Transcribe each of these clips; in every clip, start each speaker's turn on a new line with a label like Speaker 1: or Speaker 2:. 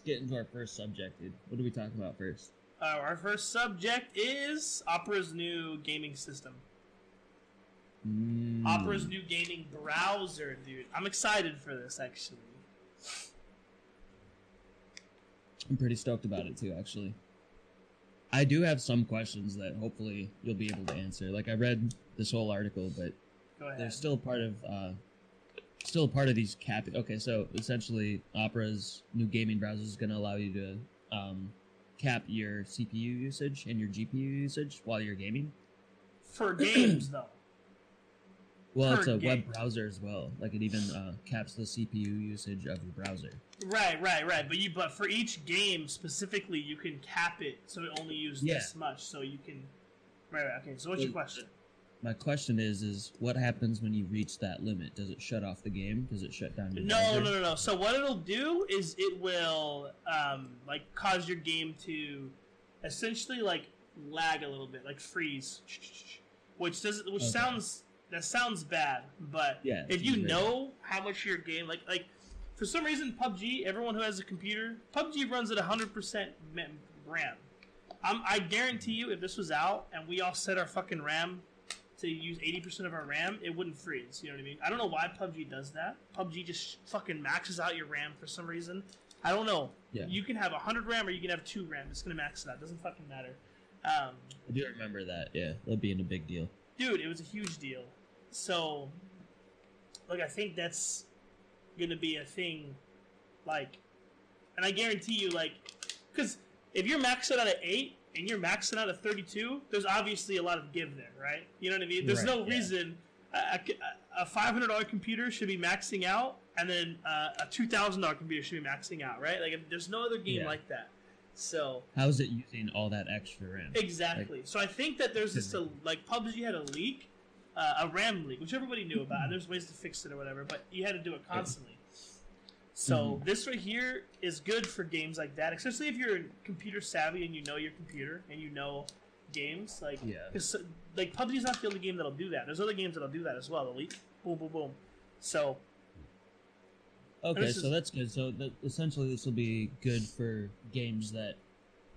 Speaker 1: let's get into our first subject, dude. What do we talk about first?
Speaker 2: Uh, our first subject is Opera's new gaming system.
Speaker 1: Mm.
Speaker 2: Opera's new gaming browser, dude. I'm excited for this, actually.
Speaker 1: I'm pretty stoked about it too, actually. I do have some questions that hopefully you'll be able to answer. Like I read this whole article, but there's still part of uh, still part of these cap. Okay, so essentially, Opera's new gaming browser is going to allow you to um, cap your CPU usage and your GPU usage while you're gaming.
Speaker 2: for games, though.
Speaker 1: Well, it's a
Speaker 2: game.
Speaker 1: web browser as well. Like it even uh, caps the CPU usage of your browser.
Speaker 2: Right, right, right. But you, but for each game specifically, you can cap it so it only uses
Speaker 1: Yeah.
Speaker 2: this much. So you can. Right, right. Okay. So what's your question?
Speaker 1: My question is: is what happens when you reach that limit? Does it shut off the game? Does it shut down your
Speaker 2: No,
Speaker 1: browser?
Speaker 2: no, no, no. So what it'll do is it will um, like cause your game to essentially like lag a little bit, like freeze, which does which
Speaker 1: Okay.
Speaker 2: sounds that sounds bad, but
Speaker 1: Yeah,
Speaker 2: if you know how much your game like like for some reason PUBG, everyone who has a computer, PUBG runs at 100% mem- RAM. Um, I guarantee you, if this was out and we all set our fucking RAM to use 80% of our RAM, it wouldn't freeze. You know what I mean? I don't know why PUBG does that. PUBG just fucking maxes out your RAM for some reason. I don't know.
Speaker 1: Yeah.
Speaker 2: You can have 100 RAM or you can have 2 RAM. It's going to max it out. doesn't fucking matter. Um,
Speaker 1: I do remember that. Yeah, that being a big deal.
Speaker 2: dude, it was a huge deal. So, like, I think that's gonna be a thing. Like, and I guarantee you, like, because if you're maxed out at eight and you're maxing out at thirty-two, there's obviously a lot of give there, right? You know what I mean? There's
Speaker 1: Right,
Speaker 2: no
Speaker 1: yeah.
Speaker 2: reason a, a, a five hundred dollar computer should be maxing out, and then uh, a two thousand dollar computer should be maxing out, right? Like, there's no other game
Speaker 1: Yeah.
Speaker 2: like that. So
Speaker 1: How is it using all that extra RAM?
Speaker 2: Exactly. so I think that there's just a like PUBG had a leak, uh, a RAM leak, which everybody knew about. And there's ways to fix it or whatever, but you had to do it constantly. So
Speaker 1: Mhm.
Speaker 2: this right here is good for games like that, especially if you're computer savvy and you know your computer and you know games. Like,
Speaker 1: Yeah.
Speaker 2: like PUBG's not the only game that'll do that. There's other games that'll do that as well. Leak, boom, boom, boom. So
Speaker 1: Okay,
Speaker 2: this
Speaker 1: so
Speaker 2: is-
Speaker 1: that's good. So that, essentially, this will be good for games that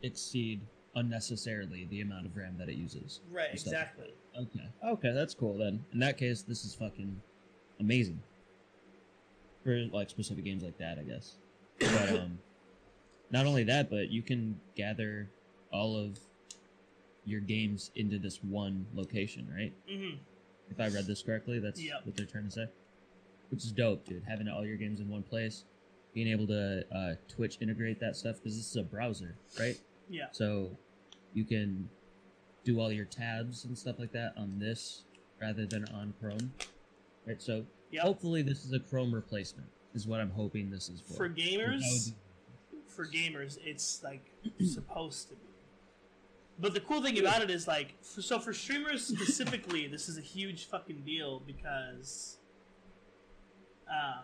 Speaker 1: exceed unnecessarily the amount of RAM that it uses.
Speaker 2: right, exactly.
Speaker 1: Okay. Okay, that's cool then. In that case, this is fucking amazing. For like specific games like that, I guess. But um not only that, but you can gather all of your games into this one location, right?
Speaker 2: hmm
Speaker 1: If I read this correctly, that's
Speaker 2: Yep.
Speaker 1: what they're trying to say. Which is dope, dude. Having all your games in one place, being able to uh, Twitch integrate that stuff because this is a browser, right?
Speaker 2: Yeah.
Speaker 1: So you can do all your tabs and stuff like that on this rather than on Chrome. Right? So
Speaker 2: Yep.
Speaker 1: hopefully this is a Chrome replacement, is what I'm hoping this is for.
Speaker 2: For gamers, for gamers, it's like supposed to be. But the cool thing about it is like, for, so for streamers specifically, this is a huge fucking deal because, um,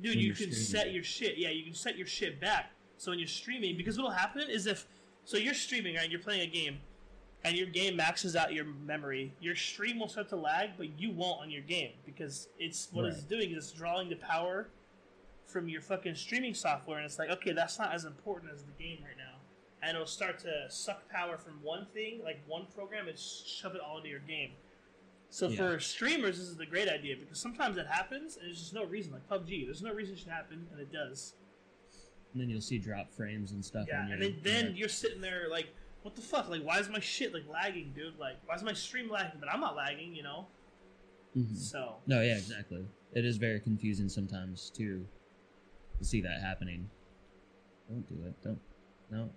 Speaker 2: dude, you can set your shit. Yeah, you can set your shit back. So when you're streaming, because what'll happen is if so you're streaming right, you're playing a game, and your game maxes out your memory, your stream will start to lag, but you won't on your game because it's what it's doing is it's drawing the power from your fucking streaming software, and it's like, okay, that's not as important as the game right now, and it'll start to suck power from one thing, like one program, and shove it all into your game. So
Speaker 1: Yeah.
Speaker 2: for streamers, this is a great idea because sometimes it happens, and there's just no reason. Like PUBG, there's no reason it should happen, and it does.
Speaker 1: And then you'll see drop frames and stuff.
Speaker 2: Yeah,
Speaker 1: your,
Speaker 2: and then, then you're sitting there like, what the fuck? Like, why is my shit like lagging, dude? Like, why is my stream lagging? But I'm not lagging, you know.
Speaker 1: Mhm.
Speaker 2: So
Speaker 1: No, yeah, exactly. It is very confusing sometimes too to see that happening. Don't do it. Don't. No.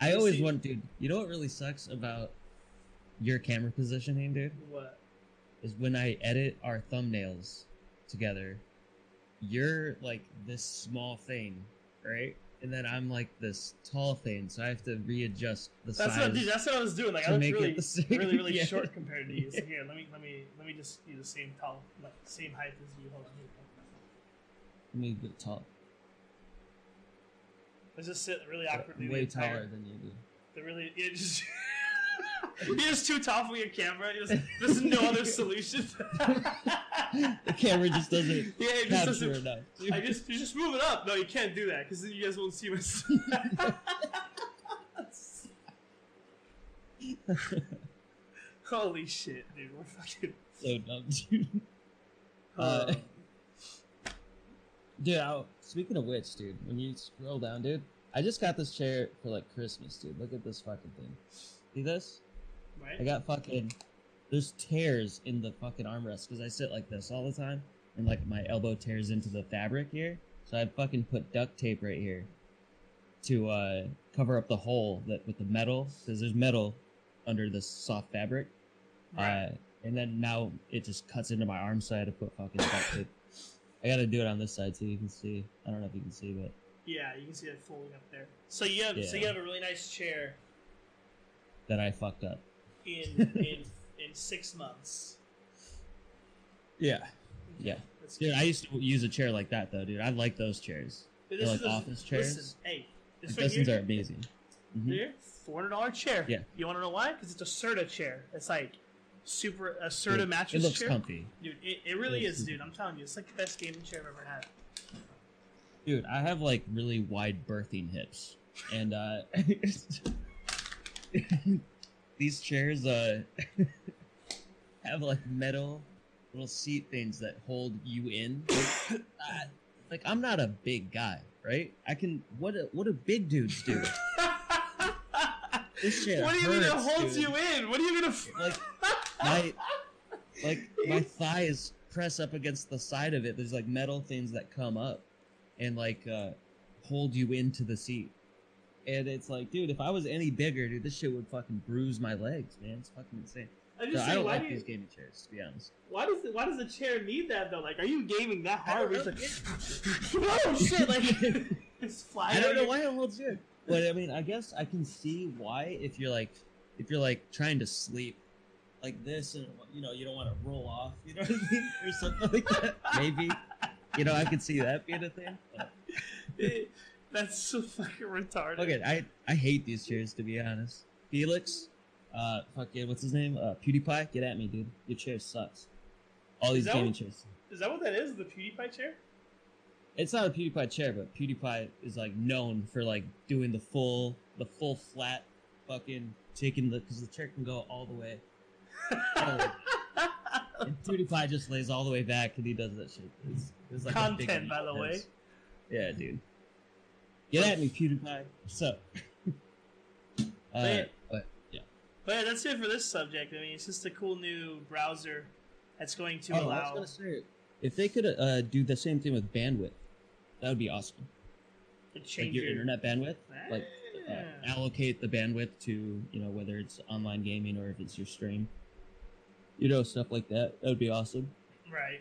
Speaker 1: I always
Speaker 2: see-
Speaker 1: want, dude. You know what really sucks about your camera positioning, dude?
Speaker 2: what?
Speaker 1: Is when I edit our thumbnails together, you're like this small thing, right? And then I'm like this tall thing, so I have to readjust the
Speaker 2: That's
Speaker 1: size.
Speaker 2: what, dude. That's what I was doing. Like, I looked really, really, really
Speaker 1: yeah.
Speaker 2: short compared to you. So here, let me, let me, let me just be the same tall, like same height as you. Hold on. Here.
Speaker 1: Let me get tall.
Speaker 2: Let's just sit really awkwardly.
Speaker 1: Way taller than you do.
Speaker 2: The really, it just. You're just too tall for your camera. Just- There's no other solution.
Speaker 1: the camera just doesn't
Speaker 2: Yeah, it just doesn't.
Speaker 1: enough.
Speaker 2: I just you just move it up. No, you can't do that because then you guys won't see my. Holy shit, dude! We're fucking.
Speaker 1: so dumb, dude. Uh, Dude, I, speaking of which, dude, when you scroll down, dude, I just got this chair for like Christmas, dude. Look at this fucking thing. See this? I got fucking. There's tears in the fucking armrest because I sit like this all the time, and like my elbow tears into the fabric here. So I fucking put duct tape right here to uh, cover up the hole that with the metal because there's metal under this soft fabric.
Speaker 2: Right.
Speaker 1: Uh, and then now it just cuts into my arm, so I had to put fucking duct tape. I gotta do it on this side so you can see. I don't know if you can see, but
Speaker 2: yeah, you can see it folding up there. So you have so you have a really nice chair
Speaker 1: that I fucked up.
Speaker 2: In in in six months.
Speaker 1: Yeah. Yeah. Dude. I used to use a chair like that though, dude. I like those chairs.
Speaker 2: Dude,
Speaker 1: they're like
Speaker 2: a-
Speaker 1: office chairs.
Speaker 2: Listen, hey, this
Speaker 1: Like,
Speaker 2: right
Speaker 1: those things
Speaker 2: here,
Speaker 1: are amazing. Mhm.
Speaker 2: here, four hundred dollar chair.
Speaker 1: Yeah.
Speaker 2: You want to know why? Because it's a Serta chair. It's like super a Serta
Speaker 1: Dude,
Speaker 2: mattress
Speaker 1: It looks
Speaker 2: chair.
Speaker 1: comfy.
Speaker 2: Dude, it, it really
Speaker 1: Looks
Speaker 2: is, dude. I'm telling you, it's like the best gaming chair I've ever had.
Speaker 1: Dude, I have like really wide birthing hips, and uh, these chairs uh have like metal little seat things that hold you in. Uh, like I'm not a big guy, right? I can. What? do- What do big dudes do? This shit
Speaker 2: what do you mean it holds
Speaker 1: dude.
Speaker 2: you in? What do you mean? It...
Speaker 1: Like my like my thighs press up against the side of it. There's like metal things that come up and like uh hold you into the seat. And it's like, dude, if I was any bigger, dude, this shit would fucking bruise my legs, man. It's fucking insane.
Speaker 2: I'm
Speaker 1: So
Speaker 2: just
Speaker 1: I don't
Speaker 2: why
Speaker 1: like
Speaker 2: do you,
Speaker 1: these gaming chairs, to be honest.
Speaker 2: why does the, why does the chair need that though? Like, are you gaming that hard? where It's like, oh shit! Like, it's flying.
Speaker 1: I don't know why it holds good. But I mean, I guess I can see why if you're like if you're like trying to sleep like this and you know you don't want to roll off, you know what I mean, or something like that. Maybe you know I could see that being a thing. But,
Speaker 2: That's so fucking retarded.
Speaker 1: okay, I I hate these chairs to be honest. Felix, uh, fucking what's his name? Uh, PewDiePie, get at me, dude. Your chair sucks. All these gaming
Speaker 2: what-
Speaker 1: chairs.
Speaker 2: Is that what that is? The PewDiePie chair?
Speaker 1: It's not a PewDiePie chair, but PewDiePie is like known for like doing the full, the full flat, fucking taking the because the chair can go all the way. and PewDiePie just lays all the way back and he does that shit. It's, it's like
Speaker 2: Content, by the way.
Speaker 1: Yeah, dude. Get at me, PewDiePie. What's up? uh,
Speaker 2: yeah.
Speaker 1: but yeah.
Speaker 2: But yeah, that's it for this subject. I mean, it's just a cool new browser that's going to
Speaker 1: Oh, I
Speaker 2: allow.
Speaker 1: was gonna say, if they could uh, do the same thing with bandwidth, that would be awesome. Like
Speaker 2: change
Speaker 1: your internet bandwidth, like uh,
Speaker 2: Ah.
Speaker 1: allocate the bandwidth to you know whether it's online gaming or if it's your stream you know stuff like that that would be awesome
Speaker 2: Right.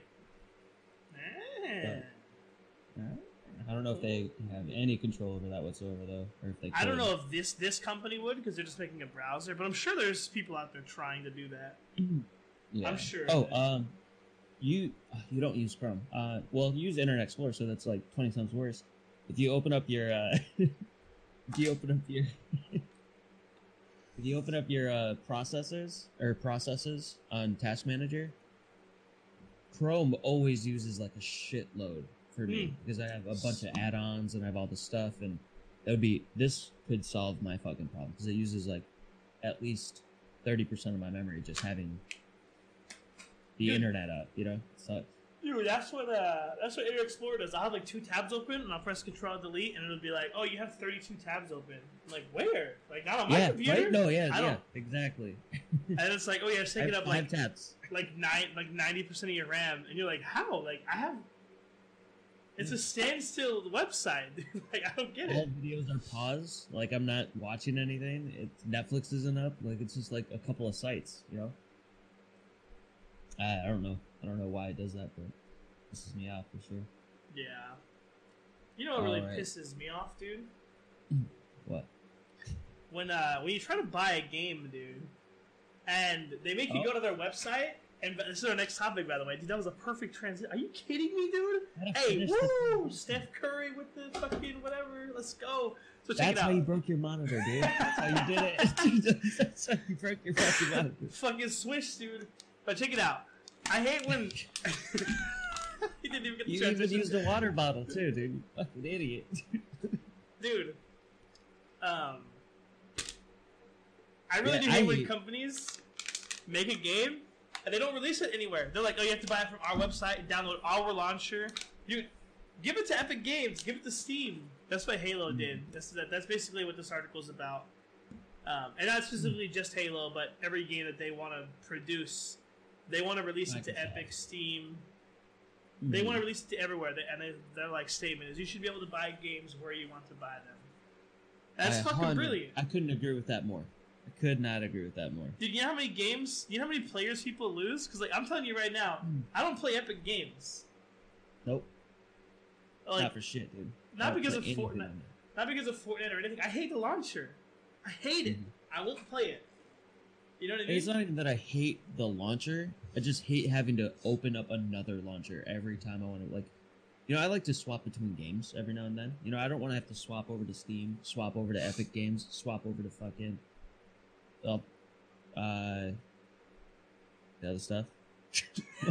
Speaker 2: Ah.
Speaker 1: I don't know if they have any control over that whatsoever though or if they
Speaker 2: I don't know if this this company would because they're just making a browser, but I'm sure there's people out there trying to do that.
Speaker 1: yeah.
Speaker 2: I'm sure
Speaker 1: oh um you you don't use chrome. Uh well you use internet explorer so that's like 20 times worse. If you open up your uh if you open up your if you open up your uh processors or processes on task manager chrome always uses like a shitload for me
Speaker 2: Hmm.
Speaker 1: because i have a bunch of add-ons and i have all the stuff and that would be this could solve my fucking problem because it uses like at least 30% of my memory just having the
Speaker 2: Dude.
Speaker 1: internet up you know it sucks
Speaker 2: Dude, that's what uh, that's what Internet Explorer does. I have like two tabs open, and I'll press Control Delete, and it'll be like, "Oh, you have 32 tabs open." I'm like, where? Like not on my
Speaker 1: yeah
Speaker 2: computer.
Speaker 1: right no yeah
Speaker 2: I
Speaker 1: yeah
Speaker 2: don't-
Speaker 1: exactly
Speaker 2: And it's like, "Oh yeah, it's taking up like
Speaker 1: tabs
Speaker 2: like nine like 90 percent of your RAM," and you're like, "How? Like I have." It's a standstill website. like I don't get
Speaker 1: all
Speaker 2: it.
Speaker 1: All videos are paused like i'm not watching anything it's netflix isn't up like it's just like a couple of sites you know i, I don't know i don't know why it does that but it pisses me off for sure
Speaker 2: Yeah. You know what really
Speaker 1: Alright.
Speaker 2: pisses me off, dude?
Speaker 1: what
Speaker 2: When uh when you try to buy a game, dude, and they make you
Speaker 1: Oh.
Speaker 2: go to their website. And this is our next topic, by the way. Dude, that was a perfect transition. Are you kidding me, dude? Hey, woo! Steph Curry with the fucking whatever. Let's go. So check
Speaker 1: that's
Speaker 2: it out.
Speaker 1: how you broke your monitor dude that's how you did it that's how you broke your fucking monitor
Speaker 2: fucking swish, dude. But check it out. I hate when. he didn't even get the
Speaker 1: You even used a water bottle too, dude. You fucking idiot.
Speaker 2: dude. Um, I really
Speaker 1: Yeah,
Speaker 2: do
Speaker 1: I
Speaker 2: hate when
Speaker 1: hate-
Speaker 2: companies make a game and they don't release it anywhere. They're like, oh, you have to buy it from our website and download our launcher. You give it to Epic Games, give it to Steam. That's what Halo
Speaker 1: Mm.
Speaker 2: did. That's that, that's basically what this article is about. Um, and not specifically just Halo, but every game that they want to produce, they want to release it to. Epic, Steam, they want to release it to everywhere, they, and they, their like statement is you should be able to buy games where you want to buy them. That's
Speaker 1: I
Speaker 2: fucking brilliant.
Speaker 1: I couldn't agree with that more. Could not agree with that more.
Speaker 2: Dude, you know how many games? You know how many players people lose? Because like I'm telling you right now,
Speaker 1: Hmm.
Speaker 2: I don't play Epic Games.
Speaker 1: Nope,
Speaker 2: Like
Speaker 1: not for shit, dude.
Speaker 2: not because of
Speaker 1: anything
Speaker 2: Fortnite. not because of Fortnite or anything. I hate the launcher. I hate it.
Speaker 1: Mhm.
Speaker 2: I won't play it. You know what I mean?
Speaker 1: It's not even that I hate the launcher. I just hate having to open up another launcher every time I want to. Like, you know, I like to swap between games every now and then. You know, I don't want to have to swap over to Steam, swap over to Epic Games, swap over to fucking, uh, uh, the other stuff.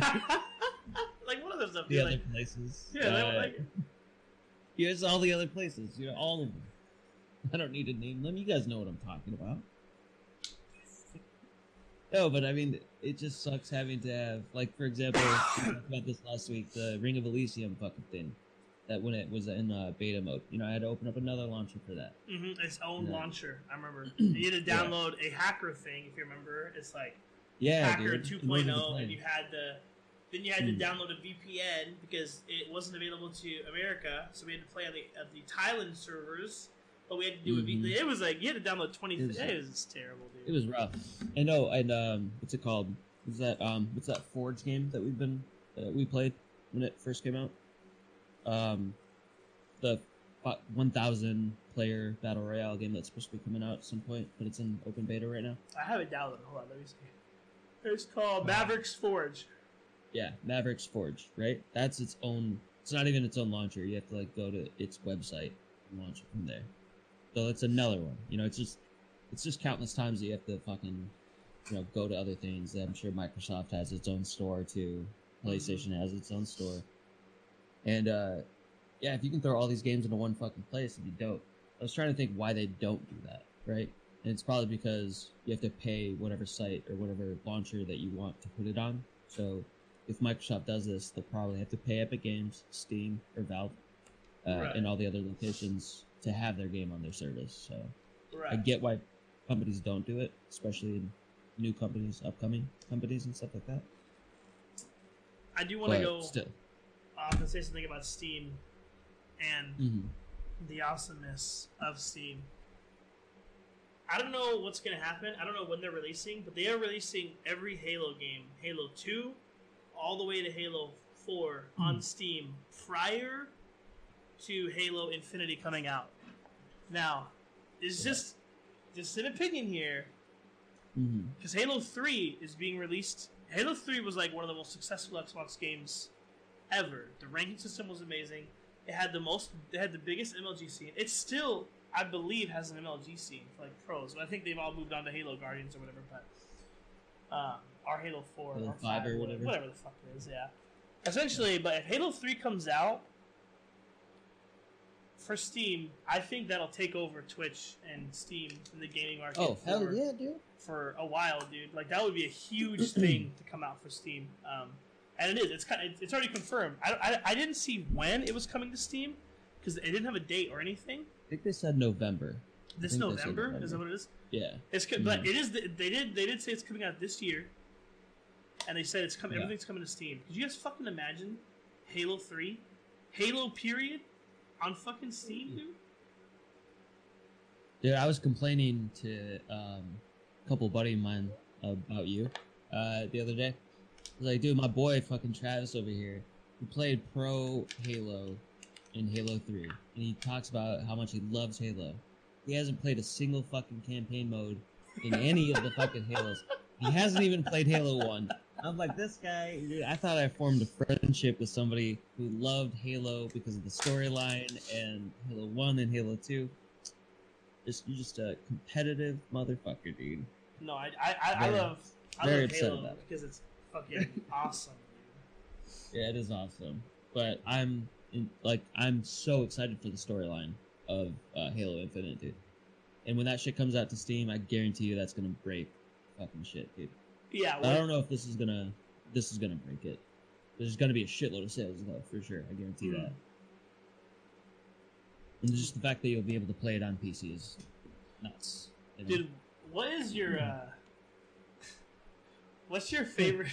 Speaker 2: like what other stuff?
Speaker 1: the other
Speaker 2: Like,
Speaker 1: places.
Speaker 2: yeah,
Speaker 1: uh,
Speaker 2: like,
Speaker 1: it's all the other places. You know, all of them. I don't need to name them. You guys know what I'm talking about. No, but I mean, it just sucks having to have, like, for example, we talked about this last week, the Ring of Elysium fucking thing. That when it was in uh, beta mode, you know, I had to open up another launcher for that.
Speaker 2: mhm, its own
Speaker 1: Yeah.
Speaker 2: launcher. I remember. you had to
Speaker 1: Yeah.
Speaker 2: download a hacker thing if you remember. It's like
Speaker 1: Yeah,
Speaker 2: Hacker
Speaker 1: dude.
Speaker 2: 2.0, and you had to then you had
Speaker 1: Hmm.
Speaker 2: to download a VPN because it wasn't available to America, so we had to play on the of the Thailand servers. But we had to do a
Speaker 1: Mhm.
Speaker 2: V- It was like you had to download twenty.
Speaker 1: It
Speaker 2: It
Speaker 1: was-
Speaker 2: was, terrible, dude.
Speaker 1: It was rough. I know. and um, what's it called? Was that um, what's that Forge game that we've been uh, we played when it first came out? Um, the 1,000 player battle royale game that's supposed to be coming out at some point, but it's in open beta right now.
Speaker 2: I have it downloaded. Hold on, let me see. It's called Mavericks Forge.
Speaker 1: Yeah, Mavericks Forge, right? That's its own. It's not even its own launcher. You have to like go to its website and launch it from there. So it's another one. You know, it's just it's just countless times that you have to fucking you know go to other things. I'm sure Microsoft has its own store too. PlayStation has its own store. And uh yeah, if you can throw all these games into one fucking place, it'd be dope. I was trying to think why they don't do that, right? And it's probably because you have to pay whatever site or whatever launcher that you want to put it on. So if Microsoft does this, they'll probably have to pay Epic Games, Steam, or Valve, uh,
Speaker 2: Right.
Speaker 1: and all the other locations to have their game on their service. So
Speaker 2: Right.
Speaker 1: I get why companies don't do it, especially in new companies, upcoming companies, and stuff like that.
Speaker 2: I do want to go
Speaker 1: still.
Speaker 2: Off and say something about Steam and
Speaker 1: hmm
Speaker 2: the awesomeness of Steam. I don't know what's going to happen. I don't know when they're releasing, but they are releasing every Halo game, Halo 2, all the way to Halo 4 on Steam prior to Halo Infinity coming out. Now, it's just just an opinion here
Speaker 1: hmm
Speaker 2: because Halo 3 is being released. Halo 3 was like one of the most successful Xbox games ever. The ranking system was amazing. It had the most, it had the biggest MLG scene. It still, I believe, has an MLG scene for like pros. But I think they've all moved on to Halo Guardians or whatever. But um, or Halo 4
Speaker 1: Halo
Speaker 2: or
Speaker 1: 5
Speaker 2: 5
Speaker 1: or
Speaker 2: whatever.
Speaker 1: whatever.
Speaker 2: the fuck it is. Yeah. Essentially, but if Halo 3 comes out for Steam, I think that'll take over Twitch and Steam in the gaming market.
Speaker 1: Oh hell
Speaker 2: for-
Speaker 1: yeah, dude!
Speaker 2: for a while, dude. Like that would be a huge thing to come out for Steam. Um, and it is. It's kind of. It's already confirmed. I, I, I didn't see when it was coming to Steam because it didn't have a date or anything.
Speaker 1: I think they said November.
Speaker 2: This
Speaker 1: think they said
Speaker 2: November,
Speaker 1: November.
Speaker 2: is that what it is?
Speaker 1: Yeah.
Speaker 2: It's co- but it is. They did. They did say it's coming out this year. And they said it's coming.
Speaker 1: Yeah.
Speaker 2: Everything's coming to Steam. Could you guys fucking imagine Halo Three, Halo period, on fucking Steam, dude?
Speaker 1: Dude, I was complaining to um, a couple buddy of mine about you uh, the other day. Like, dude, my boy fucking Travis over here, he played pro Halo in Halo 3, and he talks about how much he loves Halo. He hasn't played a single fucking campaign mode in any of the fucking Halos. He hasn't even played Halo 1. I'm like, this guy, dude, I thought I formed a friendship with somebody who loved Halo because of the storyline and Halo 1 and Halo 2. Just, you're just a competitive motherfucker, dude.
Speaker 2: No, I I, I, I love I
Speaker 1: very
Speaker 2: love Halo because it's fucking awesome. Dude.
Speaker 1: Yeah, it is awesome. But I'm in, like I'm so excited for the storyline of uh, Halo Infinite, dude. And when that shit comes out to Steam, I guarantee you that's gonna break fucking shit, dude.
Speaker 2: Yeah,
Speaker 1: I don't know if this is gonna this is gonna break it. There's gonna be a shitload of sales though, for sure. I guarantee
Speaker 2: Hmm.
Speaker 1: that. And just the fact that you'll be able to play it on PC is nuts.
Speaker 2: dude, what is your uh, what's your favorite?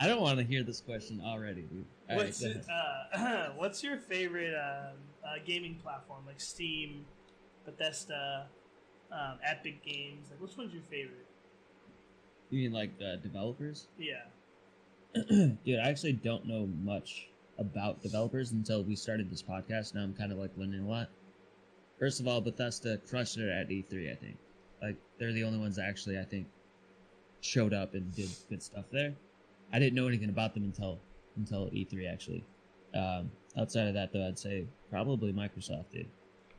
Speaker 1: I don't want to hear this question already, dude. All right,
Speaker 2: what's
Speaker 1: ahead.
Speaker 2: uh, what's your favorite um, uh, gaming platform? Like Steam, Bethesda, um, Epic Games. Like, which one's your favorite?
Speaker 1: You mean like uh, developers?
Speaker 2: Yeah.
Speaker 1: Dude, I actually don't know much about developers until we started this podcast. Now I'm kind of like learning a lot. First of all, Bethesda crushed it at E3. I think, like they're the only ones that actually I think showed up and did good stuff there. I didn't know anything about them until until E3 actually. Um, outside of that, though, I'd say probably Microsoft, did.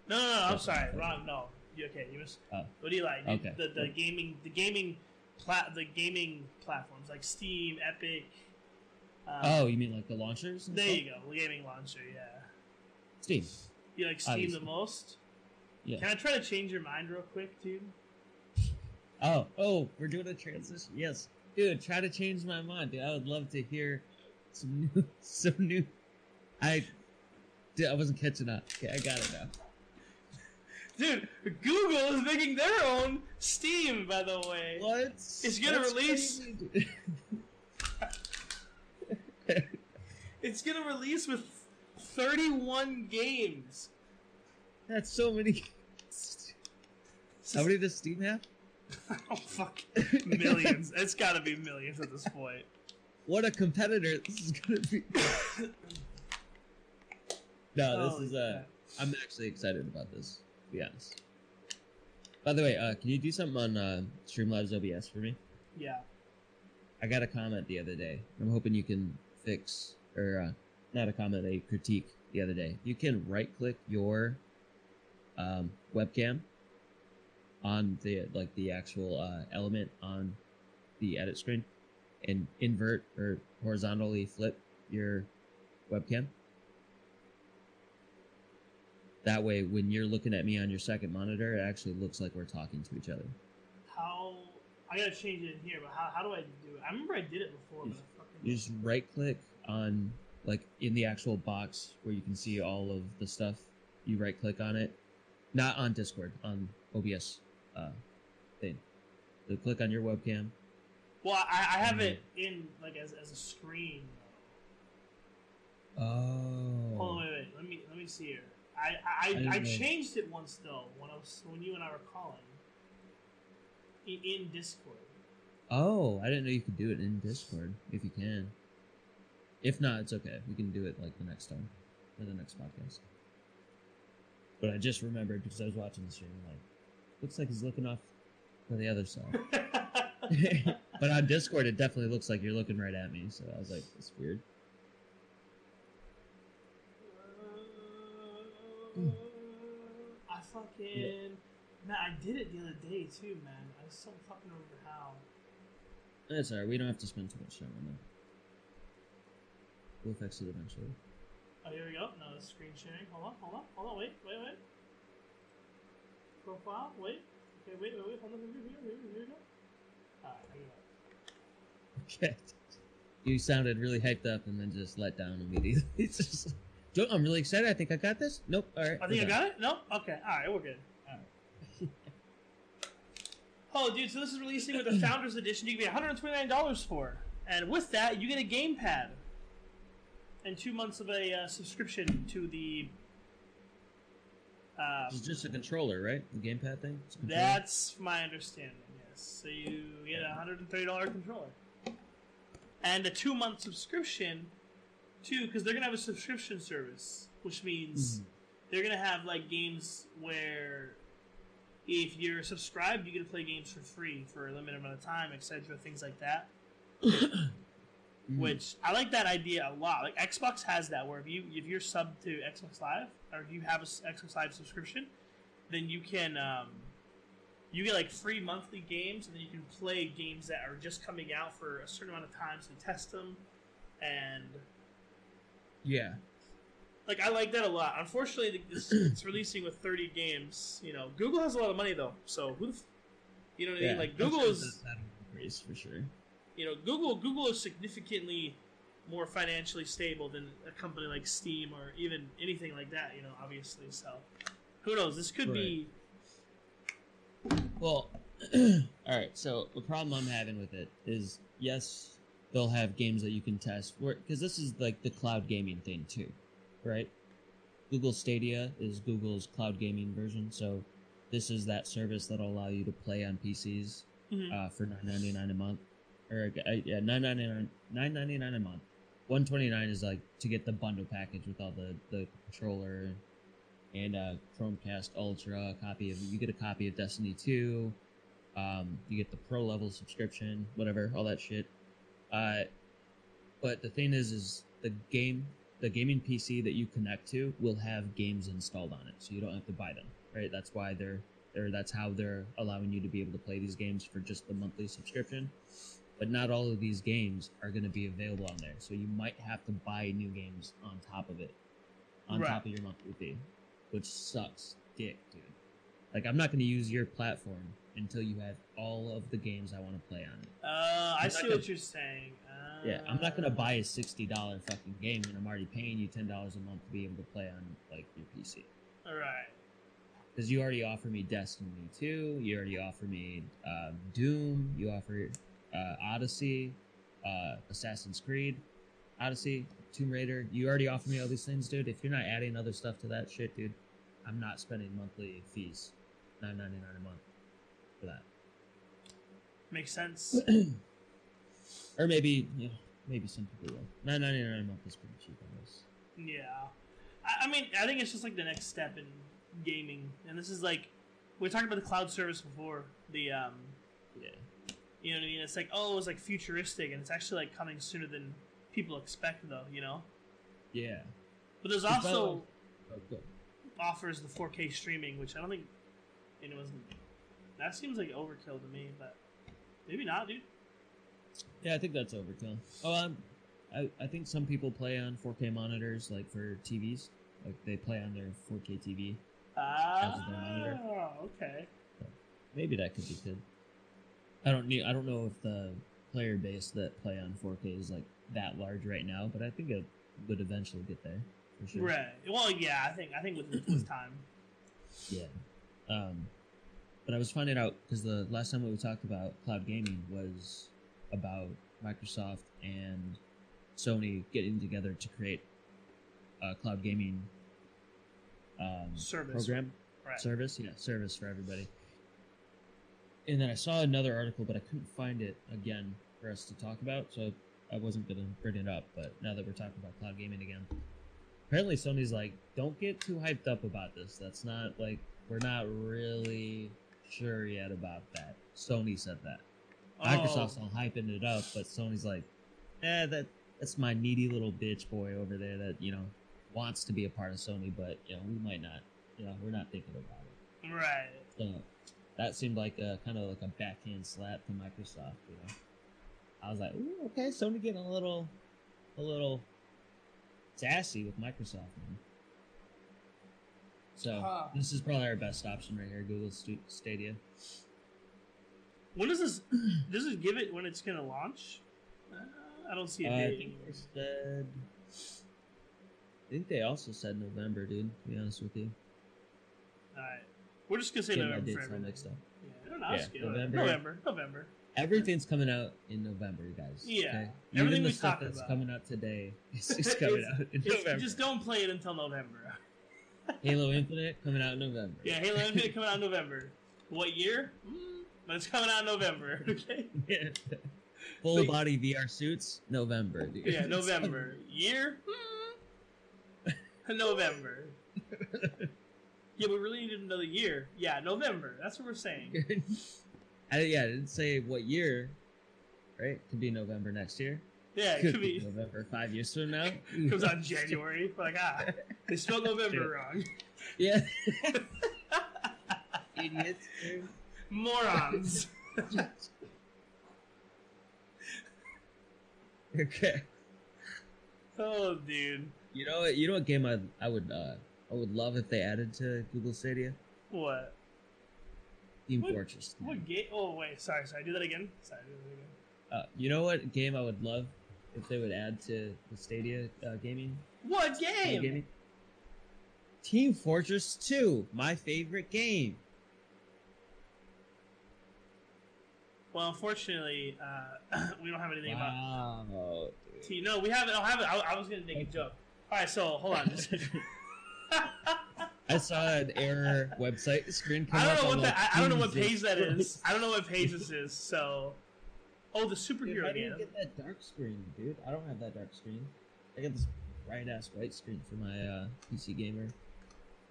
Speaker 2: No, no, no. I'm sorry, wrong. No, you okay? You was.
Speaker 1: Oh.
Speaker 2: What do you like? dude?
Speaker 1: Okay.
Speaker 2: The the gaming the gaming plat the gaming platforms like Steam, Epic. Um,
Speaker 1: oh, you mean like the launchers?
Speaker 2: there
Speaker 1: stuff?
Speaker 2: you go. The gaming launcher. Yeah.
Speaker 1: Steam.
Speaker 2: You like Steam
Speaker 1: Obviously.
Speaker 2: the most?
Speaker 1: Yeah.
Speaker 2: Can I try to change your mind real quick, dude?
Speaker 1: Oh, oh, we're doing a transition. Yes, dude, try to change my mind. Dude, I would love to hear some new, some new. I, dude, I wasn't catching up. Okay, I got it now.
Speaker 2: Dude, Google is making their own Steam, by the way.
Speaker 1: What?
Speaker 2: It's gonna
Speaker 1: That's
Speaker 2: release- It's gonna release with 31 games.
Speaker 1: That's so many. How many does Steam have?
Speaker 2: oh fuck, millions. it's got to be millions at this point.
Speaker 1: What a competitor this is gonna be. No, this
Speaker 2: Holy
Speaker 1: is uh. I'm actually excited about this. To be honest. By the way, uh, can you do something on uh, Streamlabs OBS for me?
Speaker 2: Yeah.
Speaker 1: I got a comment the other day. I'm hoping you can fix, or uh, not a comment, a critique the other day. You can right click your um, webcam on the like the actual uh, element on the edit screen and invert or horizontally flip your webcam. That way, when you're looking at me on your second monitor, it actually looks like we're talking to each other.
Speaker 2: How? I gotta change it in here, but how, how do I do it? I remember I did it before, but I fucking.
Speaker 1: You just right click on like in the actual box where you can see all of the stuff. You right click on it, not on Discord, on OBS uh, thing. So click on your webcam.
Speaker 2: Well, I, I have it in like as, as a screen.
Speaker 1: Oh.
Speaker 2: Hold on, wait, wait. Let me let me see here. I I, I, I changed it once though when I was when you and I were calling in, in Discord.
Speaker 1: Oh, I didn't know you could do it in Discord if you can. If not, it's okay. We can do it like the next time for the next podcast. But I just remembered because I was watching the stream. Like, looks like he's looking off to the other side. but on Discord, it definitely looks like you're looking right at me. So I was like, "That's weird."
Speaker 2: I fucking man, I did it the other day too, man. I just don't fucking remember how.
Speaker 1: That's alright. We don't have to spend too much time on that. We'll fix it eventually.
Speaker 2: Oh, here we go. No, screen sharing. Hold on, hold on, hold on. Wait, wait, wait. Profile. Wait. Okay, wait, wait, wait. Hold on. Here, here, here, here we go. Alright, I got it.
Speaker 1: Okay. You sounded really hyped up and then just let down immediately. It's just, "Don't- I'm really excited. I think I got this. Nope. All right.
Speaker 2: I think I got it. Nope. Okay. All right, we're good. All right. oh, dude! So this is releasing with the Founders Edition. You can pay 129 dollars for, and with that, you get a gamepad and two months of a uh, subscription to the. Uh,
Speaker 1: It's just a controller, right? The gamepad thing. It's a controller?
Speaker 2: That's my understanding. Yes. So you get a hundred and thirty dollar controller, and a two month subscription, too, because they're gonna have a subscription service, which means
Speaker 1: Mhm.
Speaker 2: they're gonna have like games where if you're subscribed, you get to play games for free for a limited amount of time, etc. Things like that.
Speaker 1: Mhm.
Speaker 2: Which I like that idea a lot. Like Xbox has that, where if you if you're sub to Xbox Live or if you have a Xbox Live subscription, then you can um, you get like free monthly games, and then you can play games that are just coming out for a certain amount of times to test them, and
Speaker 1: Yeah.
Speaker 2: like I like that a lot. Unfortunately, it's, it's releasing with 30 games. You know, Google has a lot of money though, so who, the f- you know what I mean? Like Google is,
Speaker 1: for sure.
Speaker 2: You know, Google Google is significantly more financially stable than a company like Steam or even anything like that. You know, obviously. So who knows? This could be
Speaker 1: Well, all right. So the problem I'm having with it is, yes, they'll have games that you can test because this is like the cloud gaming thing too, right? Google Stadia is Google's cloud gaming version, so this is that service that'll allow you to play on PCs
Speaker 2: Mhm.
Speaker 1: uh, for nine ninety nine a month, or uh, yeah, nine ninety nine nine ninety nine a month. One twenty nine is like to get the bundle package with all the the controller and uh, Chromecast Ultra. Copy of you get a copy of Destiny two. Um, you get the pro level subscription, whatever, all that shit. Uh, but the thing is, is the game, the gaming PC that you connect to will have games installed on it, so you don't have to buy them. Right? That's why they're, they're that's how they're allowing you to be able to play these games for just the monthly subscription. But not all of these games are going to be available on there, so you might have to buy new games on top of it, on
Speaker 2: Right.
Speaker 1: top of your monthly fee, which sucks dick, dude. Like I'm not going to use your platform until you have all of the games I want to play on it.
Speaker 2: Uh, I see
Speaker 1: not
Speaker 2: what you're saying. Uh,
Speaker 1: Yeah, I'm not gonna buy a sixty dollar fucking game when I'm already paying you ten dollars a month to be able to play on like your PC.
Speaker 2: All right.
Speaker 1: Because you already offer me Destiny two, you already offer me uh, Doom, you offer uh, Odyssey, uh, Assassin's Creed, Odyssey, Tomb Raider. You already offered me all these things, dude. If you're not adding other stuff to that shit, dude, I'm not spending monthly fees, nine ninety nine a month for that.
Speaker 2: Makes sense.
Speaker 1: Or maybe, know, maybe some people will. Nine ninety nine a month is pretty cheap on this.
Speaker 2: Yeah, I, I mean, I think it's just like the next step in gaming, and this is like we talked about the cloud service before. The um,
Speaker 1: Yeah.
Speaker 2: You know what I mean? It's like oh, it's like futuristic, and it's actually like coming sooner than people expect, though. You know,
Speaker 1: Yeah.
Speaker 2: but there's also
Speaker 1: Oh,
Speaker 2: offers the 4K streaming, which I don't think anyone's. That seems like overkill to me, but maybe not, dude.
Speaker 1: Yeah, I think that's overkill. Oh, um, I, I think some people play on 4K monitors, like for TVs. Like they play on their 4K TV.
Speaker 2: Ah, okay.
Speaker 1: Maybe that could be good. I don't need. I don't know if the player base that play on 4K is like that large right now, but I think it would eventually get there for sure.
Speaker 2: Right. Well, yeah, I think I think with with time.
Speaker 1: Yeah. Um, but I was finding out because the last time we talked about cloud gaming was about Microsoft and Sony getting together to create a cloud gaming um,
Speaker 2: Service.
Speaker 1: program
Speaker 2: Right.
Speaker 1: service. Yeah, service for everybody. And then I saw another article, but I couldn't find it again for us to talk about, so I wasn't gonna bring it up. But now that we're talking about cloud gaming again, apparently Sony's like, don't get too hyped up about this. That's not like we're not really sure yet about that. Sony said that. Microsoft's
Speaker 2: Oh.
Speaker 1: all hyping it up, but Sony's like, eh, that that's my needy little bitch boy over there that you know wants to be a part of Sony, but you know we might not. You know, we're not thinking about it.
Speaker 2: Right.
Speaker 1: So that seemed like a kind of like a backhand slap to Microsoft. You know, I was like, Ooh, okay, Sony getting a little, a little sassy with Microsoft. Man. So
Speaker 2: Huh.
Speaker 1: this is probably our best option right here, Google Stu- Stadia.
Speaker 2: When does this? Does it give it when it's gonna launch? Uh, I don't see a
Speaker 1: Uh, I think they said. I think they also said November, dude. To be honest with you,
Speaker 2: Alright. We're just gonna say November for
Speaker 1: dates
Speaker 2: everything.
Speaker 1: mixed up.
Speaker 2: Yeah, no, no,
Speaker 1: Yeah. November.
Speaker 2: November. November.
Speaker 1: Everything's coming out in November, you guys.
Speaker 2: Yeah.
Speaker 1: okay?
Speaker 2: Everything we
Speaker 1: stuff
Speaker 2: talked
Speaker 1: that's
Speaker 2: about.
Speaker 1: coming out today is, is coming out in November.
Speaker 2: just don't play it until November.
Speaker 1: Halo Infinite coming out in November.
Speaker 2: Yeah, Halo Infinite coming out in November. What year? Mm, but it's coming out in November. Okay.
Speaker 1: Full
Speaker 2: So-
Speaker 1: body VR suits, November, dude.
Speaker 2: Yeah, November. Year? Hmm. November. Yeah, we really need another year. Yeah, November. That's what we're saying.
Speaker 1: I, yeah, I didn't say what year. Right? Could be November next year.
Speaker 2: Yeah, it could be.
Speaker 1: November five years from now.
Speaker 2: Comes out in January. We're like, ah, they spelled November wrong.
Speaker 1: Yeah. Idiots.
Speaker 2: Morons.
Speaker 1: okay.
Speaker 2: oh, dude.
Speaker 1: You know what? You know what game I I would uh I would love if they added to Google Stadia?
Speaker 2: What?
Speaker 1: Team
Speaker 2: What-
Speaker 1: Fortress.
Speaker 2: What game? Oh, wait. Sorry, sorry. Do that again. Sorry. Do that again.
Speaker 1: Uh, you know what game I would love if they would add to the Stadia uh, gaming?
Speaker 2: What game?
Speaker 1: gaming? Team Fortress 2, my favorite game.
Speaker 2: Well, unfortunately, uh, we don't have anything about
Speaker 1: Wow.
Speaker 2: T. No, we haven't. I have it. I, I was gonna make a joke. All right, so hold on.
Speaker 1: I saw an error website screen
Speaker 2: I don't know what that.
Speaker 1: like,
Speaker 2: I, I don't know what page that is. I don't know what page this is. So, oh, the superhero
Speaker 1: you
Speaker 2: game.
Speaker 1: get that dark screen, dude? I don't have that dark screen. I got this bright ass white screen for my uh, PC gamer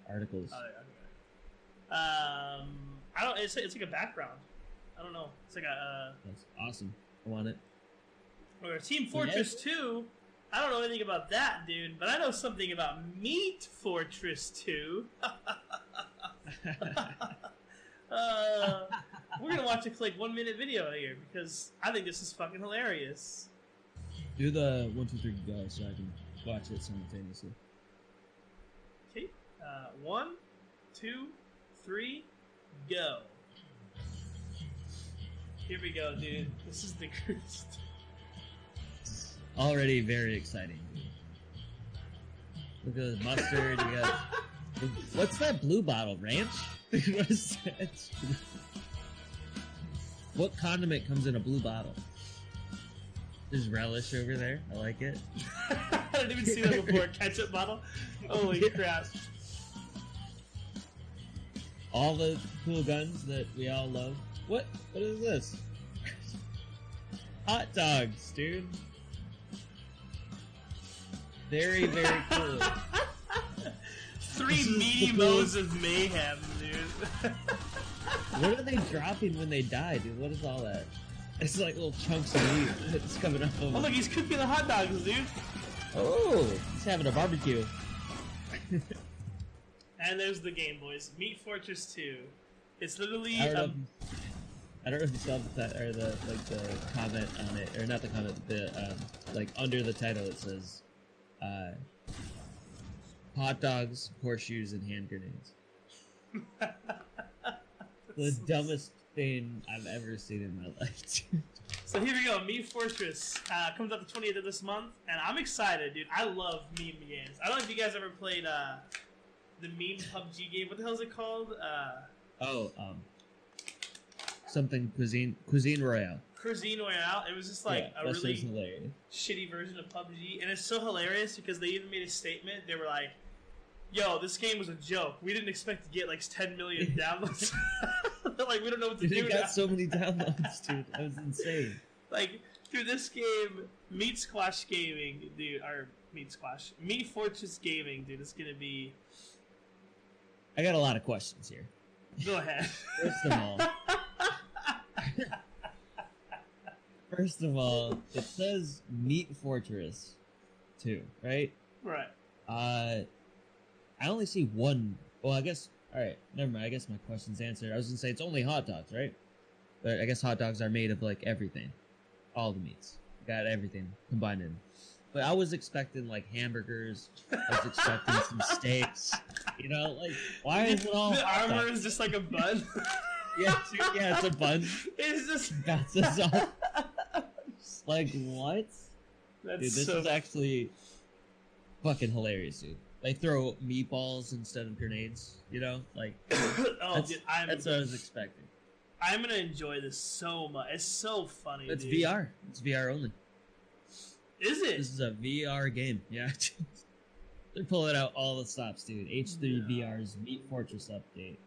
Speaker 1: articles.
Speaker 2: Oh, yeah, okay. Um, I don't. It's it's like a background. I don't know. It's like a
Speaker 1: That's awesome. I want it.
Speaker 2: uh, or Team Fortress Two. I don't know anything about that, dude. But I know something about Meat Fortress Two. uh, we're gonna watch a like one minute video here because I think this is fucking hilarious.
Speaker 1: Do the one, two, three, go, so I can watch it simultaneously.
Speaker 2: Okay. Uh, one, two, three, go. Here we go, dude. This is the cruise.
Speaker 1: Already very exciting. Look at the mustard. You got what's that blue bottle? Ranch? what is that? What condiment comes in a blue bottle? There's relish over there. I like it.
Speaker 2: I didn't even see that before. Ketchup bottle. Holy crap!
Speaker 1: All the cool guns that we all love. What? What is this? Hot dogs, dude. Very, very cool.
Speaker 2: Three meaty
Speaker 1: the
Speaker 2: modes of mayhem, dude.
Speaker 1: What are they dropping when they die, dude? What is all that? It's like little chunks of meat that's coming up.
Speaker 2: oh look, he's cooking the hot dogs, dude.
Speaker 1: Oh, he's having a barbecue.
Speaker 2: And there's the game, boys. Meat Fortress 2. It's literally
Speaker 1: I don't know.
Speaker 2: um,
Speaker 1: If, I don't know if you saw the or the like the comment on it, or not the comment, the um, like under the title it says, uh, "Hot dogs, horseshoes, and hand grenades." the dumbest thing I've ever seen in my life.
Speaker 2: So here we go. Meme Fortress uh, comes out the 20th of this month, and I'm excited, dude. I love meme games. I don't know if you guys ever played uh, the meme PUBG game. What the hell is it called? Uh,
Speaker 1: oh, um, something cuisine cuisine royale.
Speaker 2: Cuisine Royale. It was just like
Speaker 1: yeah,
Speaker 2: a really shitty version of PUBG, and it's so hilarious because they even made a statement. They were like, "Yo, this game was a joke. We didn't expect to get like 10 million downloads. Like, we don't know what to
Speaker 1: Dude,
Speaker 2: do
Speaker 1: it
Speaker 2: now."
Speaker 1: got so many downloads, dude. That was insane.
Speaker 2: Like, dude, this game, Meat Squash Gaming, dude, or Meat Squash, Meat Fortress Gaming, dude, it's gonna be.
Speaker 1: I got a lot of questions here.
Speaker 2: Go ahead.
Speaker 1: First of all, first of all, it says Meat Fortress 2, right?
Speaker 2: right.
Speaker 1: Uh, I only see one. Well, I guess. All right, never mind. I guess my question's answered. I was gonna say it's only hot dogs, right? But I guess hot dogs are made of like everything, all the meats. Got everything combined in. But I was expecting like hamburgers. I was expecting some steaks. You know, like why is it all
Speaker 2: the armor
Speaker 1: dogs?
Speaker 2: is just like a bun.
Speaker 1: Yeah, yeah, it's a bun.
Speaker 2: it's just.
Speaker 1: That's all. Like what?
Speaker 2: That's
Speaker 1: Dude, this
Speaker 2: so.
Speaker 1: is actually fucking hilarious, dude. They throw meatballs instead of grenades. You know, like
Speaker 2: oh,
Speaker 1: that's,
Speaker 2: dude, I'm.
Speaker 1: that's what I was expecting.
Speaker 2: I'm gonna enjoy this so much. It's so funny.
Speaker 1: It's
Speaker 2: dude.
Speaker 1: VR. It's VR only.
Speaker 2: Is it?
Speaker 1: This is a VR game. Yeah. They're pulling out all the stops, dude. H3
Speaker 2: No.
Speaker 1: VR's Meat Fortress update.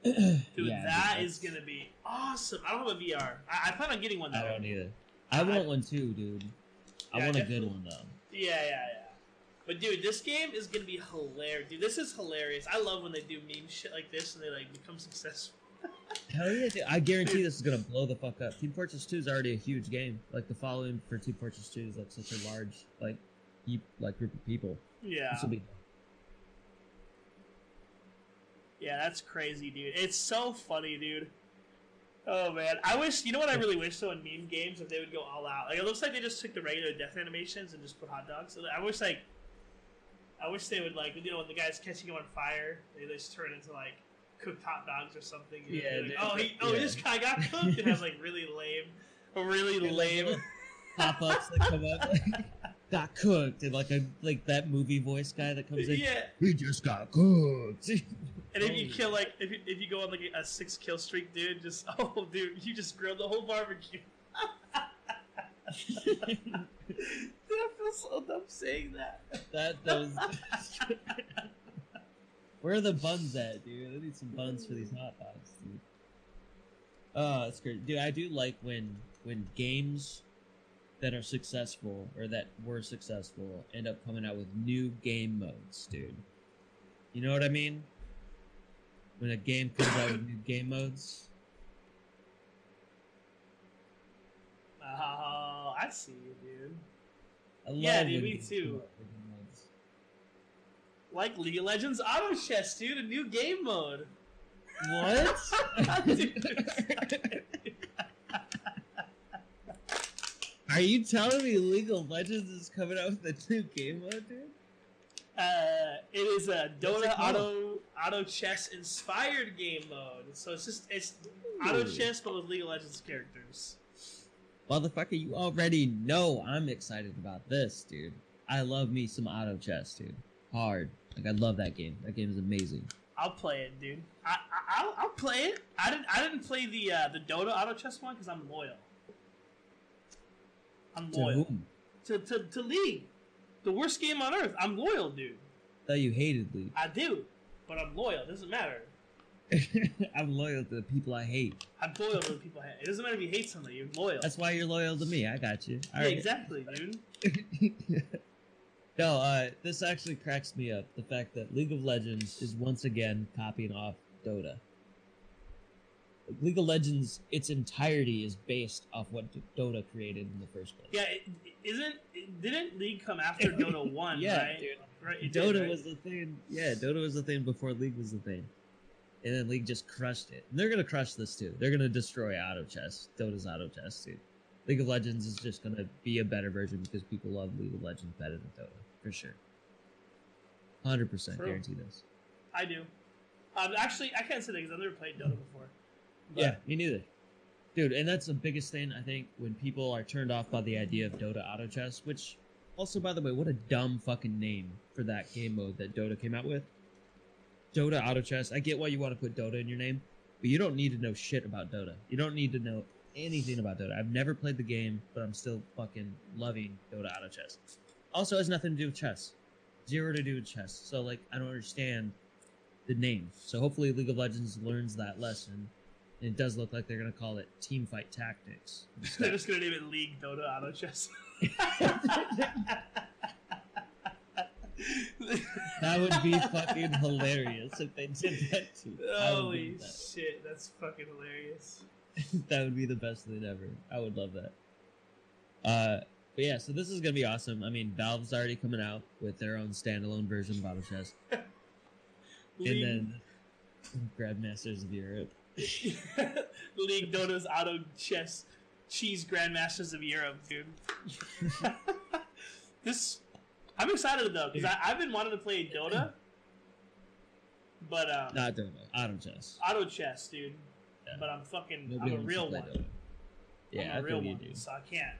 Speaker 2: Dude,
Speaker 1: Yeah,
Speaker 2: that is gonna be awesome. I don't have a VR. I, I plan on getting one though.
Speaker 1: I don't either. I
Speaker 2: I-
Speaker 1: want one too, dude. I
Speaker 2: Yeah,
Speaker 1: want a good one though.
Speaker 2: Yeah, yeah, yeah. But dude, this game is gonna be hilarious. Dude, this is hilarious. I love when they do meme shit like this and they like become successful.
Speaker 1: Hell yeah, dude. I guarantee this is gonna blow the fuck up. Team Fortress 2 is already a huge game. Like the following for Team Fortress 2 is like such a large like heap like group of people.
Speaker 2: Yeah.
Speaker 1: This will be
Speaker 2: Yeah, that's crazy, dude. It's so funny, dude. Oh man, I wish you know what I really wish though in meme games if they would go all out. Like it looks like they just took the regular death animations and just put hot dogs. So I wish like, I wish they would like you know when the guy's catching him on fire, they just turn into like cooked hot dogs or something.
Speaker 1: Yeah,
Speaker 2: like, oh he, oh
Speaker 1: Yeah.
Speaker 2: this guy got cooked and has like really lame, really lame.
Speaker 1: Pop ups that come up. Like, got cooked and like a like that movie voice guy that comes in.
Speaker 2: yeah,
Speaker 1: We just got cooked.
Speaker 2: and if you kill like if you, if you go on like a six kill streak, dude, just oh dude, you just grilled the whole barbecue. Dude, I feel so dumb saying that.
Speaker 1: that that was. Where are the buns at, dude? I need some buns for these hot dogs, dude. Oh, that's great, dude. I do like when when games that are successful or that were successful end up coming out with new game modes, dude. You know what I mean? When a game comes out with new game modes.
Speaker 2: Oh, I see you, dude.
Speaker 1: I love
Speaker 2: Yeah, dude, me too.
Speaker 1: come out with new modes.
Speaker 2: Like League of Legends Auto Chess, dude, a new game mode.
Speaker 1: What?
Speaker 2: Dude.
Speaker 1: Are you telling me League of Legends is coming out with a new game mode, dude?
Speaker 2: Uh, it is a
Speaker 1: What's
Speaker 2: Dota? Auto Auto Chess inspired game mode. So it's just it's Auto
Speaker 1: Ooh.
Speaker 2: Chess but with League of Legends characters.
Speaker 1: Motherfucker, you already know I'm excited about this, dude. I love me some auto chess, dude. Hard. Like I love that game. That game is amazing.
Speaker 2: I'll play it, dude. I, I I'll, I'll play it. I didn't I didn't play the uh, the Dota Auto Chess one because I'm loyal. I'm
Speaker 1: To
Speaker 2: loyal
Speaker 1: whom?
Speaker 2: to, to to League, the worst game on earth. I'm loyal, dude.
Speaker 1: Thought you hated League.
Speaker 2: I do, but I'm loyal. It doesn't matter.
Speaker 1: I'm loyal to the people I hate.
Speaker 2: I'm loyal to the people. I hate. It doesn't matter if you hate somebody. You're loyal.
Speaker 1: That's why you're loyal to me. I got you.
Speaker 2: yeah,
Speaker 1: Alright.
Speaker 2: exactly, dude.
Speaker 1: no, uh, this actually cracks me up. The fact that League of Legends is once again copying off Dota. League of Legends, its entirety is based off what Dota created in the first place.
Speaker 2: Yeah, it, isn't it, didn't League come after Dota one?
Speaker 1: Yeah,
Speaker 2: right?
Speaker 1: dude.
Speaker 2: Right. it did,
Speaker 1: Dota
Speaker 2: right?
Speaker 1: was the thing. Yeah, Dota was the thing before League was the thing. And then League just crushed it. And they're gonna crush this too. They're gonna destroy auto chess. Dota's auto chess too. League of Legends is just gonna be a better version because people love League of Legends better than Dota for sure. Hundred percent guarantee this.
Speaker 2: I do. Um, actually, I can't say that because I've never played Dota before. But
Speaker 1: Yeah, me neither. Dude, and that's the biggest thing I think when people are turned off by the idea of Dota Auto Chess, which also by the way, what a dumb fucking name for that game mode that Dota came out with. Dota Auto Chess. I get why you want to put Dota in your name, but you don't need to know shit about Dota. You don't need to know anything about Dota. I've never played the game, but I'm still fucking loving Dota Auto Chess. Also has nothing to do with chess. Zero to do with chess. So like I don't understand the name. So hopefully League of Legends learns that lesson. And it does look like they're gonna call it Teamfight Tactics.
Speaker 2: They're just gonna name it League Dota Auto Chess.
Speaker 1: That would be fucking hilarious if they did that too.
Speaker 2: Holy
Speaker 1: that.
Speaker 2: shit, that's fucking hilarious.
Speaker 1: that would be the best thing ever. I would love that. Uh, but yeah, so this is gonna be awesome. I mean, Valve's already coming out with their own standalone version of Auto Chess, and then Grandmasters of Europe.
Speaker 2: League Dota's Auto Chess Cheese Grandmasters of Europe, dude. this, I'm excited though because I've been wanting to play Dota, but um,
Speaker 1: Not Dota, Auto Chess.
Speaker 2: Auto Chess, dude.
Speaker 1: Yeah.
Speaker 2: But I'm fucking,
Speaker 1: Nobody
Speaker 2: I'm a real one.
Speaker 1: Dota. Yeah,
Speaker 2: I'm
Speaker 1: I
Speaker 2: a real one,
Speaker 1: do.
Speaker 2: so I can't,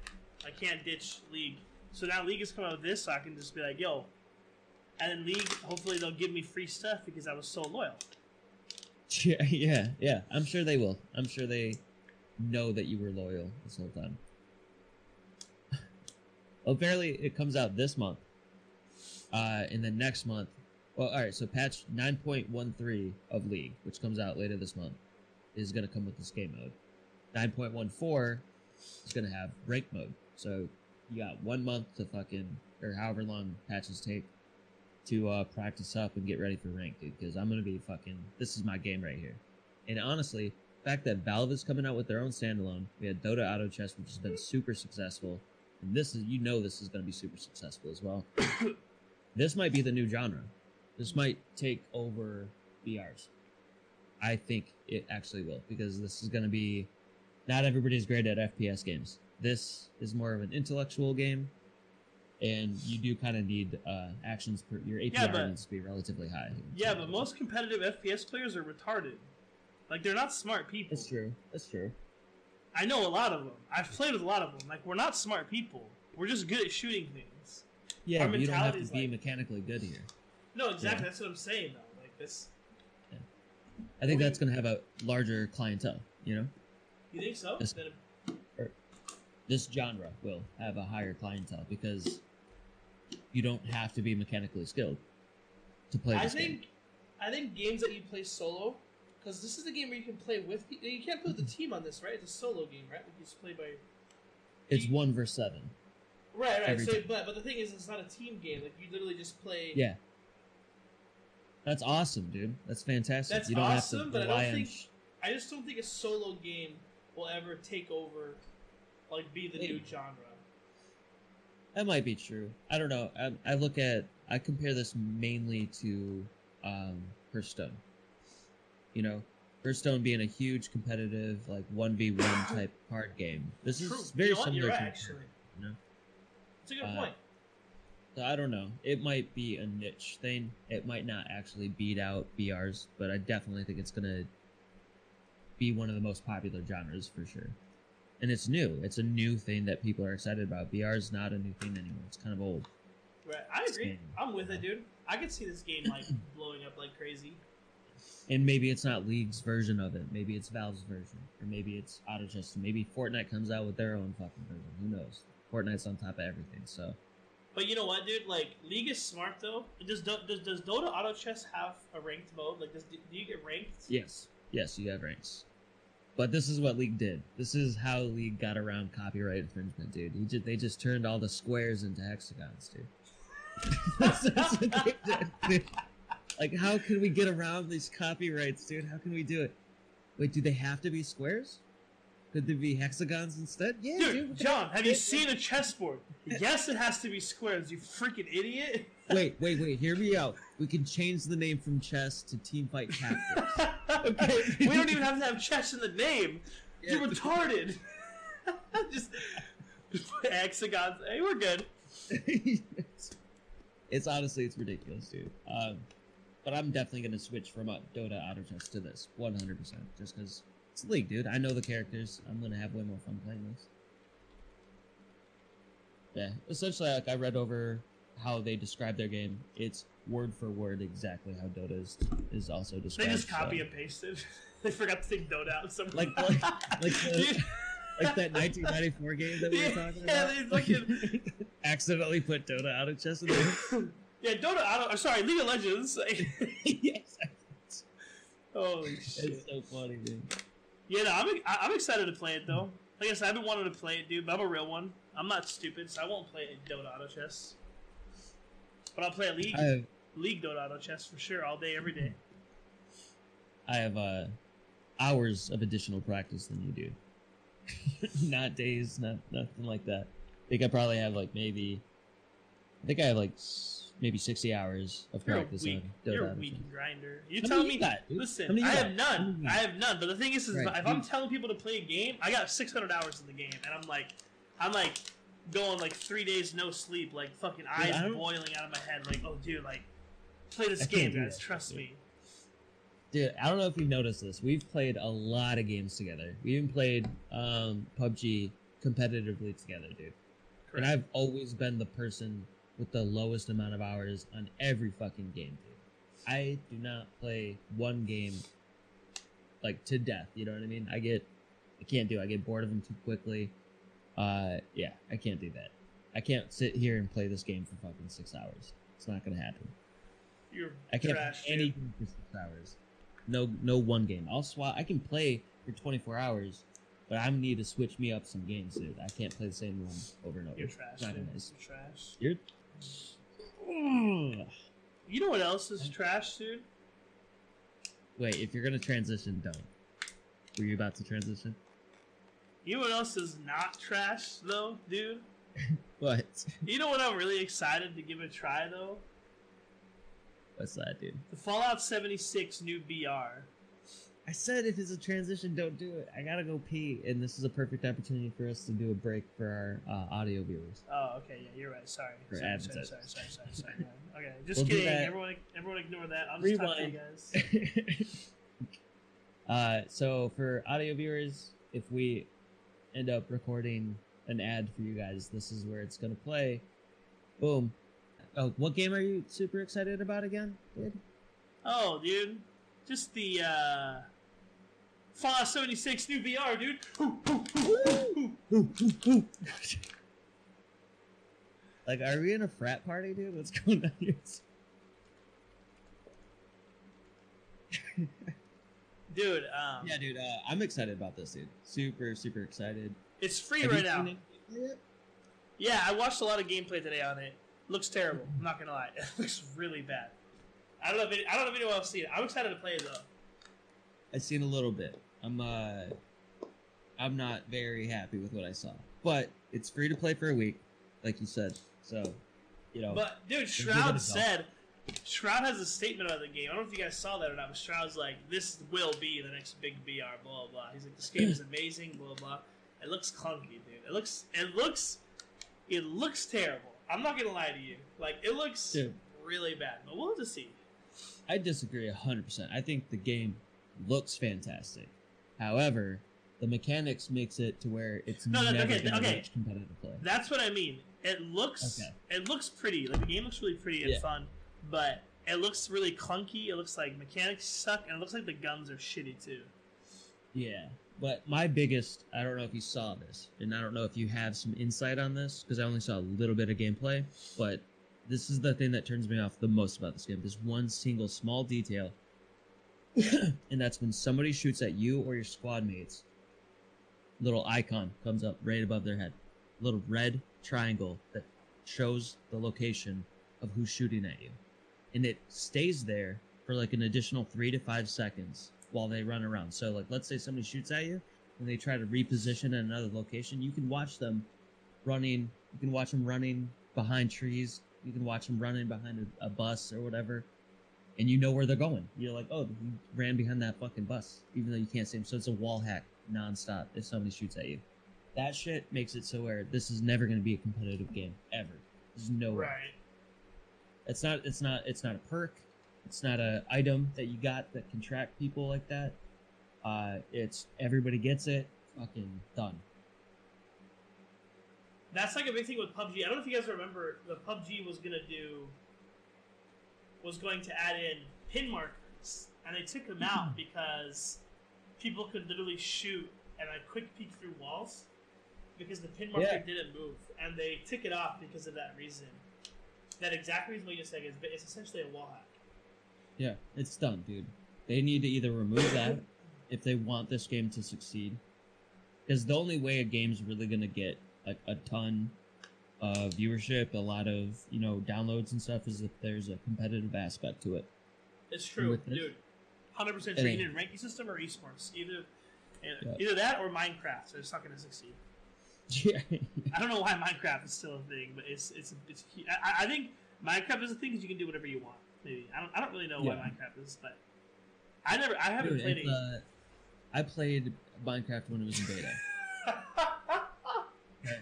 Speaker 2: I can't ditch League. So now League is coming out with this, so I can just be like, yo, and then League, hopefully they'll give me free stuff because I was so loyal.
Speaker 1: Yeah, yeah. I'm sure they will. I'm sure they know that you were loyal this whole time. well, apparently it comes out this month. Uh, in the next month. Well, all right. So patch 9.13 of League, which comes out later this month, is going to come with this game mode. 9.14 is going to have rank mode. So you got one month to fucking, or however long patches take to uh, practice up and get ready for rank, dude. Because I'm gonna be fucking. This is my game right here. And honestly, the fact that Valve is coming out with their own standalone, we had Dota Auto Chess, which has been super successful, and this is you know this is gonna be super successful as well. this might be the new genre. This might take over BRs. I think it actually will because this is going to be not everybody's great at FPS games. This is more of an intellectual game, and you do kind of need uh, actions per your APR
Speaker 2: Yeah, but-
Speaker 1: needs to be relatively high.
Speaker 2: Yeah, but most competitive FPS players are retarded. Like they're not smart people.
Speaker 1: That's true. That's true.
Speaker 2: I know a lot of them. I've played with a lot of them. Like we're not smart people. We're just good at shooting things.
Speaker 1: Yeah,
Speaker 2: Our
Speaker 1: you don't have to be
Speaker 2: like-
Speaker 1: mechanically good here.
Speaker 2: No, exactly.
Speaker 1: Yeah.
Speaker 2: That's what I'm saying though. Like this.
Speaker 1: I think that's going to have a larger clientele. You know,
Speaker 2: You think so? Then-
Speaker 1: this genre will have a higher clientele because you don't have to be mechanically skilled to play
Speaker 3: I
Speaker 1: this
Speaker 3: think
Speaker 1: game.
Speaker 3: I think games that you play solo, because this is the game where you can play with people. You can't play with the mm-hmm. team on this, right? It's a solo game, right? You just play by.
Speaker 1: It's one versus seven.
Speaker 3: Right, right. So, but but the thing is, it's not a team game. Like you literally just play.
Speaker 1: Yeah. That's awesome, dude. That's fantastic.
Speaker 3: That's
Speaker 1: you don't
Speaker 3: awesome,
Speaker 1: have to
Speaker 3: but I don't think- I just don't think a solo game will ever take over, like be the new genre.
Speaker 1: That might be true. I don't know. I, I look at I compare this mainly to um, Hearthstone. You know, Hearthstone being a huge competitive like one v one type card game. This
Speaker 2: True.
Speaker 1: is very
Speaker 2: you know
Speaker 1: similar
Speaker 2: You're right,
Speaker 1: to
Speaker 2: actually.
Speaker 1: you know.
Speaker 3: It's a good
Speaker 1: Uh,
Speaker 3: point.
Speaker 1: So I don't know. It might be a niche thing. It might not actually beat out BRs, but I definitely think it's gonna be one of the most popular genres for sure. And it's new. It's a new thing that people are excited about. BR is not a new thing anymore. It's kind of old.
Speaker 3: Right, I agree.
Speaker 1: game.
Speaker 3: I'm with it, dude. I could see this game like blowing up like crazy.
Speaker 1: And maybe it's not League's version of it. Maybe it's Valve's version, or maybe it's Auto Chess. Maybe Fortnite comes out with their own fucking version. Who knows? Fortnite's on top of everything. So
Speaker 3: But you know what, dude? Like League is smart though. Does Do- does, does Dota Auto Chess have a ranked mode? Like, does do you get ranked?
Speaker 1: yes, yes, you have ranks. But this is what League did. This is how League got around copyright infringement, dude. He just, they just turned all the squares into hexagons, dude. That's what they did, dude. Like, how can we get around these copyrights, dude? How can we do it? Wait, do they have to be squares? Could they be hexagons instead? Yeah, dude.
Speaker 2: Dude, John, have you seen a chessboard? Yes, it has to be squares. You freaking idiot.
Speaker 1: Wait, wait, wait. Hear me out. We can change the name from chess to Teamfight Tactics. Okay.
Speaker 2: we don't even have to have chess in the name. You're retarded. just, hexagons. Hey, we're good.
Speaker 1: it's honestly it's ridiculous, dude. Um, but I'm definitely gonna switch from uh, Dota Auto Chess to this 100 percent just because it's League, dude. I know the characters. I'm gonna have way more fun playing this. Yeah, essentially, like I read over how they describe their game. It's word for word exactly how Dota is, is also described.
Speaker 2: They just copy
Speaker 1: so-
Speaker 2: and pasted. they forgot to take Dota out somewhere.
Speaker 1: Like- like- like the- like that 1994 game that we were talking
Speaker 2: yeah,
Speaker 1: about.
Speaker 2: Yeah, they fucking-
Speaker 1: accidentally put Dota Auto Chess in
Speaker 2: yeah, Dota. I don't, sorry, League of Legends.
Speaker 1: yes,
Speaker 2: Holy shit.
Speaker 1: it's so funny, dude.
Speaker 2: Yeah, no, I'm, I'm excited to play it though. Like I said, I've been wanting to play it, dude. But I'm a real one. I'm not stupid, so I won't play it in Dota Auto Chess. But I'll play a League,
Speaker 1: have
Speaker 2: League Dota Auto Chess for sure, all day, every day.
Speaker 1: I have uh, hours of additional practice than you do. not days, not nothing like that. I think I probably have like maybe. I think I have like maybe sixty hours of
Speaker 2: You're
Speaker 1: practice
Speaker 2: weak,
Speaker 1: on Dota.
Speaker 2: you're a weak grinder. You
Speaker 1: How
Speaker 2: tell me.
Speaker 1: you got, dude?
Speaker 2: Listen, I
Speaker 1: got?
Speaker 2: have none.
Speaker 1: Many you
Speaker 2: I have none. But the thing is, is
Speaker 1: Right,
Speaker 2: if I'm telling people to play a game, I got 600 hours in the game, and I'm like, I'm like going like three days no sleep, like fucking eyes boiling out of my head, like, oh dude, like play this
Speaker 1: I
Speaker 2: game, guys.
Speaker 1: that,
Speaker 2: Trust
Speaker 1: dude.
Speaker 2: me.
Speaker 1: Dude, I don't know if you've noticed this. We've played a lot of games together. We even played um, PUBG competitively together, dude. And I've always been the person with the lowest amount of hours on every fucking game, dude. I do not play one game like to death. You know what I mean? I get, I can't do. I get bored of them too quickly. Uh, yeah, I can't do that. I can't sit here and play this game for fucking six hours. It's not gonna happen.
Speaker 2: You're
Speaker 1: I can't
Speaker 2: trash,
Speaker 1: play any for six hours. No, no one game. I'll swap. I can play for 24 hours, but I need to switch me up some games, dude. I can't play the same one over and over.
Speaker 2: You're trash.
Speaker 1: not
Speaker 2: Dude. You're trash.
Speaker 1: You're.
Speaker 2: You know what else is trash, dude?
Speaker 1: Wait, if you're gonna transition, don't. Were you about to transition?
Speaker 2: You know what else is not trash though, dude?
Speaker 1: What?
Speaker 2: You know what I'm really excited to give it a try though?
Speaker 1: What's that, dude?
Speaker 2: The Fallout 76 new BR.
Speaker 1: I said if it's a transition, don't do it. I gotta go pee, and this is a perfect opportunity for us to do a break for our uh, audio viewers.
Speaker 2: Oh, okay, yeah, you're right. Sorry.
Speaker 1: For
Speaker 2: Sorry, sorry, sorry, sorry, sorry, sorry. Okay, just
Speaker 1: We'll
Speaker 2: kidding. Everyone, everyone, ignore that. I'm just talking to you guys.
Speaker 1: uh, so for audio viewers, if we end up recording an ad for you guys, this is where it's gonna play. Boom. Oh, what game are you super excited about again, dude?
Speaker 2: Oh, dude, just the uh, Fallout 76 new BR, dude.
Speaker 1: Like, are we in a frat party, dude? What's going on here?
Speaker 2: Dude, um,
Speaker 1: Yeah, dude. Uh, I'm excited about this, dude. Super, super excited.
Speaker 2: it's free
Speaker 1: Have
Speaker 2: right now.
Speaker 1: it?
Speaker 2: Yeah, I watched a lot of gameplay today on it. Looks terrible. I'm not gonna lie. It looks really bad. I don't know if any, I don't know if anyone else seen it. I'm excited to play it though.
Speaker 1: I've seen a little bit. I'm uh, I'm not very happy with what I saw, but it's free to play for a week, like you said. So, you know,
Speaker 2: But dude,
Speaker 1: it
Speaker 2: Shroud said Shroud has a statement about the game. I don't know if you guys saw that or not, but Shroud's like, "This will be the next big BR." Blah blah. blah. He's like, "This game is amazing." Blah blah. It looks clunky, dude. It looks. It looks. It looks terrible. I'm not gonna lie to you. Like, it looks
Speaker 1: Dude.
Speaker 2: really bad. But we'll to see.
Speaker 1: I disagree hundred percent. I think the game looks fantastic. However, the mechanics makes it to where it's
Speaker 2: No, no,
Speaker 1: never
Speaker 2: okay, okay.
Speaker 1: competitive play.
Speaker 2: That's what I mean. It looks.
Speaker 1: Okay.
Speaker 2: It looks pretty. Like the game looks really pretty and
Speaker 1: Yeah.
Speaker 2: fun, but it looks really clunky. It looks like mechanics suck, and it looks like the guns are shitty too.
Speaker 1: Yeah, but my biggest, I don't know if you saw this, and I don't know if you have some insight on this, because I only saw a little bit of gameplay, but this is the thing that turns me off the most about this game. This one single small detail, and that's when somebody shoots at you or your squad mates, little icon comes up right above their head. Little red triangle that shows the location of who's shooting at you. And it stays there for like an additional three to five seconds while they run around. So, like, let's say somebody shoots at you and they try to reposition at another location, you can watch them running. You can watch them running behind trees. You can watch them running behind a, a bus or whatever, and you know where they're going. You're like, oh, he ran behind that fucking bus, even though you can't see him. So it's a wall hack nonstop if somebody shoots at you. That shit makes it so where this is never going to be a competitive game ever. There's no way.
Speaker 2: Right.
Speaker 1: It's not. It's not. It's not a perk. It's not a item that you got that can track people like that. Uh, it's everybody gets it. Fucking done.
Speaker 2: That's like a big thing with PUBG. I don't know if you guys remember the PUBG was gonna do was going to add in pin markers, and they took them out because people could literally shoot and like quick peek through walls because the pin marker
Speaker 1: Yeah.
Speaker 2: didn't move, and they took it off because of that reason. That exact reason what you said is but it's essentially a wall hack.
Speaker 1: Yeah, it's done, dude. They need to either remove that if they want this game to succeed, because the only way a game's really gonna get like a ton of viewership, a lot of you know downloads and stuff, is if there's a competitive aspect to it.
Speaker 2: It's true, dude. Hundred percent
Speaker 1: ain't.
Speaker 2: Either ranking system or esports, either
Speaker 1: Yeah.
Speaker 2: either that or Minecraft. So it's not going to succeed.
Speaker 1: Yeah,
Speaker 2: I don't know why Minecraft is still a thing, but it's it's it's. I, I think Minecraft is a thing because you can do whatever you want. Maybe I don't I don't really know why Minecraft is, but I never I haven't
Speaker 1: Dude,
Speaker 2: played it.
Speaker 1: uh, I played Minecraft when it was in beta.
Speaker 2: I'm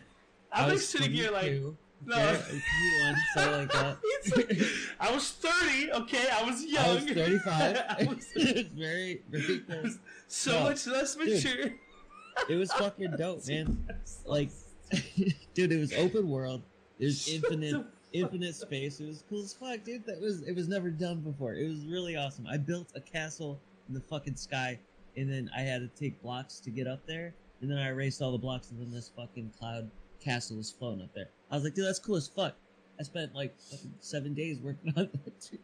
Speaker 1: I
Speaker 2: like
Speaker 1: was
Speaker 2: sitting here like
Speaker 1: 22,
Speaker 2: no.
Speaker 1: okay, or 21, something like that.
Speaker 2: Like, I was 30, okay? I was young.
Speaker 1: I was 35.
Speaker 2: I was,
Speaker 1: it was very, very cool.
Speaker 2: so
Speaker 1: No,
Speaker 2: much less
Speaker 1: dude. It was fucking dope, man. Like, dude, it was open world. There's infinite, infinite space. It was cool as fuck, dude. That was, it was never done before. It was really awesome. I built a castle in the fucking sky, and then I had to take blocks to get up there, and then I erased all the blocks, and then this fucking cloud castle was floating up there. I was like, dude, that's cool as fuck. I spent like fucking seven days working on that.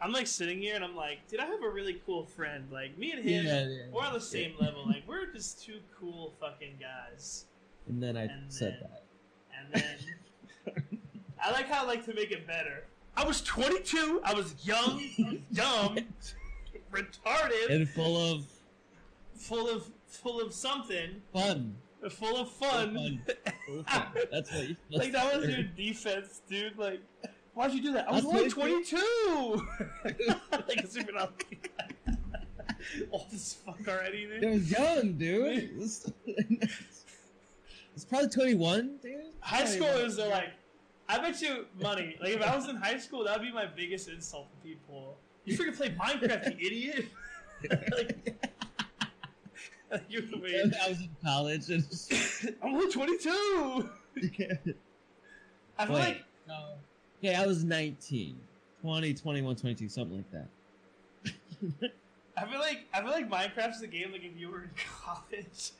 Speaker 2: I'm like sitting here and I'm like, did I have a really cool friend? Like me and him,
Speaker 1: Yeah, yeah,
Speaker 2: we're on the
Speaker 1: yeah.
Speaker 2: same level. Like we're just two cool fucking guys.
Speaker 1: And then I
Speaker 2: And
Speaker 1: said
Speaker 2: then-
Speaker 1: that.
Speaker 2: And then I like how I like to make it better. I was 22. I was young, dumb, retarded,
Speaker 1: And full of
Speaker 2: full of full of something,
Speaker 1: fun.
Speaker 2: full of fun.
Speaker 1: Fun. Full of fun. That's what you
Speaker 2: like that was your defense, dude. Like, why'd you do that? I was
Speaker 1: I'm
Speaker 2: only
Speaker 1: 22.
Speaker 2: 22. like a super Old as fuck already,
Speaker 1: It
Speaker 2: man.
Speaker 1: was young, dude. It's probably 21, dude.
Speaker 2: High
Speaker 1: 21.
Speaker 2: schoolers are like, I bet you money. Like if I was in high school, that would be my biggest insult to people. You freaking play Minecraft, you idiot! like, like, you're the way.
Speaker 1: I was in college and just,
Speaker 2: I'm only 22. I feel
Speaker 1: Wait.
Speaker 2: like
Speaker 1: no. Okay, I was 19. 20, 21, 22, something like that.
Speaker 2: I feel like I feel like Minecraft's a game like if you were in college,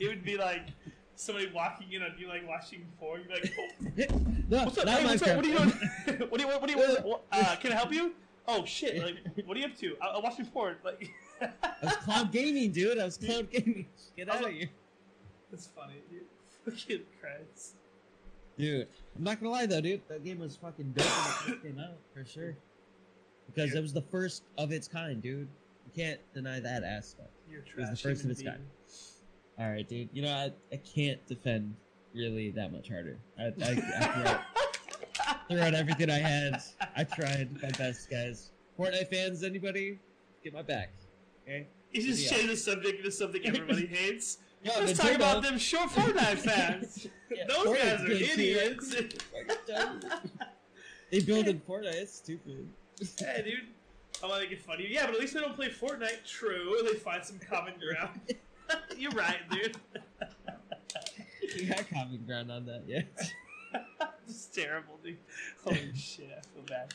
Speaker 2: it would be like somebody walking in on you like watching porn. You're like, oh,
Speaker 1: no,
Speaker 2: what's up? Hey, what's up? What are you doing? what are you? What are you? What, uh, can I help you? Oh shit! Like, what are you up to? I, I'm watching porn. Like,
Speaker 1: I was cloud gaming, dude. I was cloud gaming. Get out of here.
Speaker 2: that's funny, dude. Fucking Christ.
Speaker 1: Dude, I'm not gonna lie though, dude. That game was fucking dope when it first came out, for sure. Because it was the first of its kind, dude. You can't deny that aspect.
Speaker 2: You're trash.
Speaker 1: It was the first of
Speaker 2: human
Speaker 1: its kind. All right, dude. You know, I, I can't defend really that much harder. I, I, I threw, out, threw out everything I had. I tried my best, guys. Fortnite fans, anybody, get my back. Okay.
Speaker 2: You just
Speaker 1: Yeah.
Speaker 2: change the subject into something everybody hates.
Speaker 1: Yo,
Speaker 2: Let's
Speaker 1: the
Speaker 2: talk about them short Fortnite fans.
Speaker 1: Yeah,
Speaker 2: Those
Speaker 1: Fortnite
Speaker 2: guys are
Speaker 1: kids here.
Speaker 2: idiots.
Speaker 1: They build in Fortnite. It's stupid.
Speaker 2: hey, dude. I want to make it funny. Yeah, but at least they don't play Fortnite. True. They find some common ground. You're right, dude.
Speaker 1: We got common ground on that, yeah.
Speaker 2: It's terrible, dude. Holy shit, I feel bad.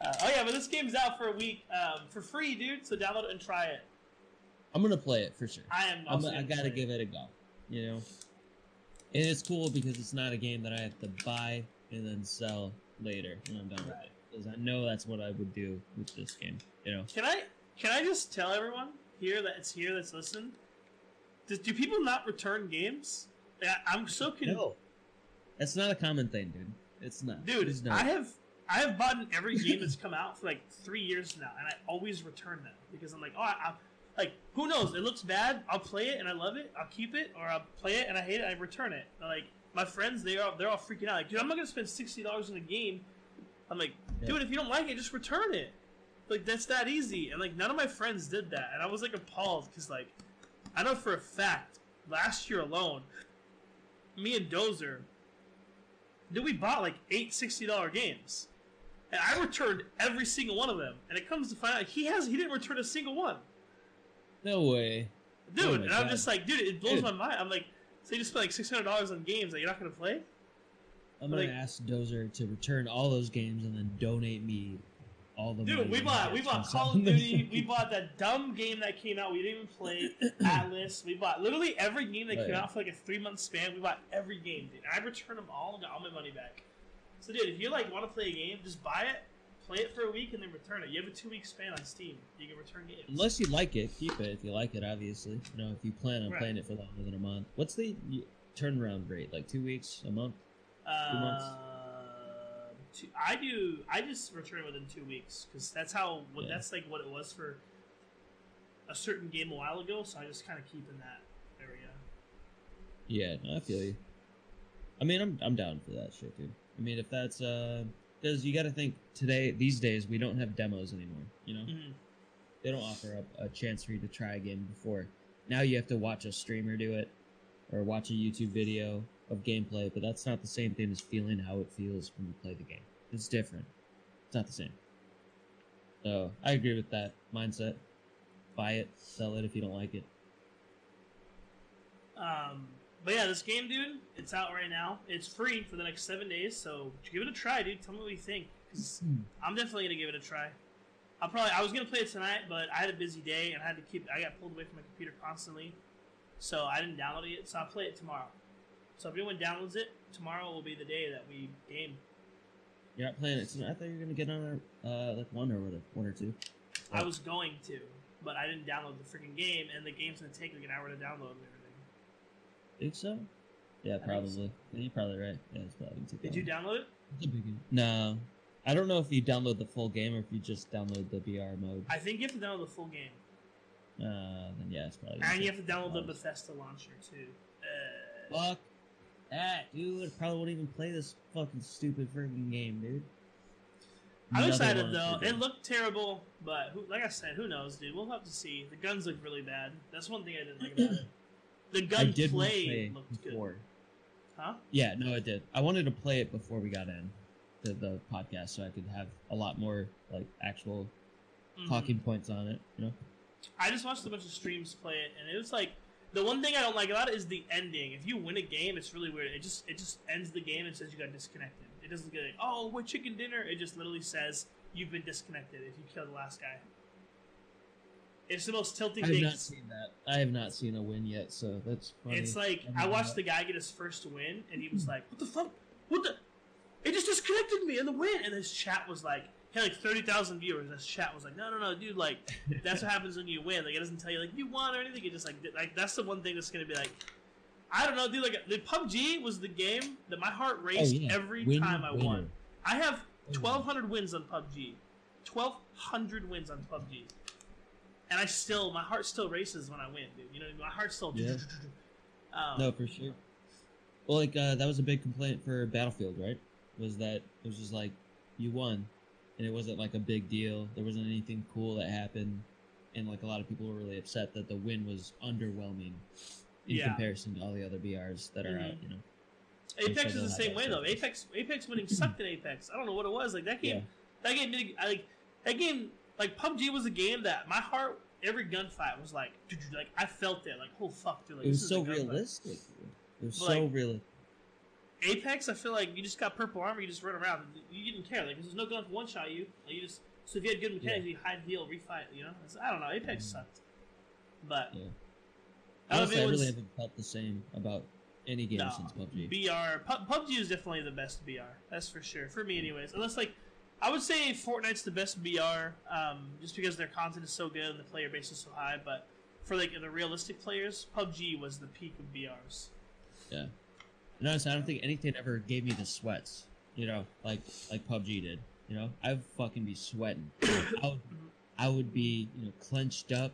Speaker 2: Uh, oh yeah, but this game's out for a week um, for free, dude. So download it and try it.
Speaker 1: I'm gonna play it for sure.
Speaker 2: I am.
Speaker 1: I'm, I gotta give it a go. You know, and it's cool because it's not a game that I have to buy and then sell later when I'm done with it. Because I know that's what I would do with this game. You know,
Speaker 2: Can I? Can I just tell everyone here that it's here that's listening? Do, do people not return games? I'm so confused.
Speaker 1: no, that's not a common thing, dude. It's not,
Speaker 2: Dude,
Speaker 1: It's not.
Speaker 2: I have I have bought every game that's come out for like three years now, and I always return them because I'm like, oh, I, I, like who knows? It looks bad. I'll play it and I love it. I'll keep it, or I'll play it and I hate it. I return it. Like my friends, they are they're all freaking out. Like, dude, I'm not gonna spend sixty dollars on a game. I'm like,
Speaker 1: Yeah.
Speaker 2: dude, if you don't like it, just return it. Like that's that easy. And like none of my friends did that, and I was like appalled because like I know for a fact last year alone, me and Dozer Dude, we bought like eight $60 games. And I returned every single one of them. And it comes to find out he has he didn't return a single one.
Speaker 1: No way.
Speaker 2: Dude,
Speaker 1: Oh
Speaker 2: and I'm just like, dude, it blows
Speaker 1: Dude.
Speaker 2: my mind. I'm like, so you just spent like six hundred dollars on games that you're not gonna play?
Speaker 1: I'm gonna
Speaker 2: Like-
Speaker 1: ask Dozer to return all those games and then donate me all the money.
Speaker 2: Dude, we bought we bought Call of. Duty, we bought that dumb game that came out, we didn't even play Atlas, we bought literally every game that came out for like a three month span, we bought every game, dude. I returned them all and got all my money back. So dude, if you like wanna play a game, just buy it, play it for a week and then return it. You have a two week span on Steam. You can return games.
Speaker 1: Unless you like it, keep it. If you like it, obviously. You know, if you plan on
Speaker 2: Right.
Speaker 1: playing it for longer than a month. What's the turnaround rate? Like two weeks, a month? Two months?
Speaker 2: Uh, two, I do. I just return it within two weeks because that's how.
Speaker 1: Yeah.
Speaker 2: that's like what it was for a certain game a while ago. So I just kind of keep in that area.
Speaker 1: Yeah, no, I feel you. I mean, I'm I'm down for that shit, dude. I mean, if that's uh, because you got to think today, these days, we don't have demos anymore. You know,
Speaker 2: Mhm.
Speaker 1: they don't offer up a chance for you to try a game before. Now you have to watch a streamer do it, or watch a YouTube video of gameplay. But that's not the same thing as feeling how it feels when you play the game. It's different. It's not the same. So I agree with that mindset. Buy it, sell it if you don't like it.
Speaker 2: Um, but yeah, this game, dude, it's out right now. It's free for the next seven days. So give it a try, dude. Tell me what you think. 'cause I'm definitely gonna give it a try. I'll probably. I was gonna play it tonight, but I had a busy day and I had to keep. I got pulled away from my computer constantly, so I didn't download it. yet, So I'll play it tomorrow. So if anyone downloads it, tomorrow will be the day that we game.
Speaker 1: You're not playing it tonight. I thought you were gonna get on uh like one or whatever, one or two.
Speaker 2: I was going to, but I didn't download the freaking game, and the game's gonna take like an hour to download and everything.
Speaker 1: Think so? Yeah, probably.
Speaker 2: so.
Speaker 1: You're probably right. Yeah, it's probably
Speaker 2: Did you download it?
Speaker 1: It's a big game. No, I don't know if you download the full game or if you just download the BR mode.
Speaker 2: I think you have to download the full game,
Speaker 1: Uh, then yeah, it's probably.
Speaker 2: and you have to download the. Bethesda launcher too. Uh,
Speaker 1: Fuck that, dude. I probably won't even play this fucking stupid freaking game, dude.
Speaker 2: I'm
Speaker 1: Another
Speaker 2: excited though. It looked terrible, but who, like I said, who knows, dude? We'll have to see. The guns look really bad. That's one thing I didn't like about it. The
Speaker 1: I
Speaker 2: gun play
Speaker 1: play
Speaker 2: looked
Speaker 1: before.
Speaker 2: good. Huh?
Speaker 1: Yeah, no, it did. I wanted to play it before we got in the, the podcast, so I could have a lot more like actual
Speaker 2: Mhm.
Speaker 1: talking points on it. You know,
Speaker 2: I just watched a bunch of streams play it, and it was like the one thing I don't like about it is the ending. If you win a game, it's really weird. It just it just ends the game and says you got disconnected. It doesn't get like, oh, we're chicken dinner. It just literally says you've been disconnected if you kill the last guy. It's the most tilting
Speaker 1: I have
Speaker 2: thing.
Speaker 1: not seen that. I have not seen a win yet, so that's funny.
Speaker 2: It's like I
Speaker 1: know.
Speaker 2: watched the guy get his first win, and he was hmm. like, "What the fuck? What the? It just disconnected me in the win." And his chat was like, he had like thirty thousand viewers. His chat was like, "No, no, no, dude! Like, that's what happens when you win. Like, it doesn't tell you like you won or anything. It just like like that's the one thing that's gonna be like." I don't know, dude. Like the PUBG was the game that my heart
Speaker 1: Oh,
Speaker 2: raced
Speaker 1: yeah.
Speaker 2: every
Speaker 1: Win
Speaker 2: time I
Speaker 1: winner.
Speaker 2: won. I have
Speaker 1: Oh,
Speaker 2: twelve hundred wins on PUBG, twelve hundred wins on PUBG, and I still my heart still races when I win, dude. You know, my heart still.
Speaker 1: Yeah.
Speaker 2: Um,
Speaker 1: No, for sure. Well, like uh, that was a big complaint for Battlefield, right? Was that it was just like you won, and it wasn't like a big deal. There wasn't anything cool that happened, and like a lot of people were really upset that the win was underwhelming in
Speaker 2: Yeah.
Speaker 1: comparison to all the other BRs that are out.
Speaker 2: Mhm.
Speaker 1: You know.
Speaker 2: Apex is the same way though. Apex Apex winning sucked in Apex. I don't know what it was. Like that game,
Speaker 1: Yeah.
Speaker 2: that game like that game. Like PUBG was a game that my heart every gunfight was like, like I felt it. Like oh fuck, dude. Like,
Speaker 1: It was so realistic. It was
Speaker 2: But,
Speaker 1: so
Speaker 2: like,
Speaker 1: real.
Speaker 2: Apex, I feel like you just got purple armor, you just run around. You didn't care, like there's no gun to one shot you. Like, you just so if you had good mechanics, you hide, heal, refight. You know, It's- I don't know. Apex
Speaker 1: Mhm.
Speaker 2: sucked, but
Speaker 1: Yeah.
Speaker 2: I don't know if
Speaker 1: Honestly, I
Speaker 2: anyone's-
Speaker 1: really haven't felt the same about any game
Speaker 2: No,
Speaker 1: since PUBG.
Speaker 2: BR Pu- PUBG is definitely the best BR. That's for sure. For me, anyways. Unless like, I would say Fortnite's the best BR, um, just because their content is so good and the player base is so high. But for like the realistic players, PUBG was the peak of BRs.
Speaker 1: Yeah. And honestly, I don't think anything ever gave me the sweats. You know, like like PUBG did. You know, I'd fucking be sweating. I would, I would be you know clenched up.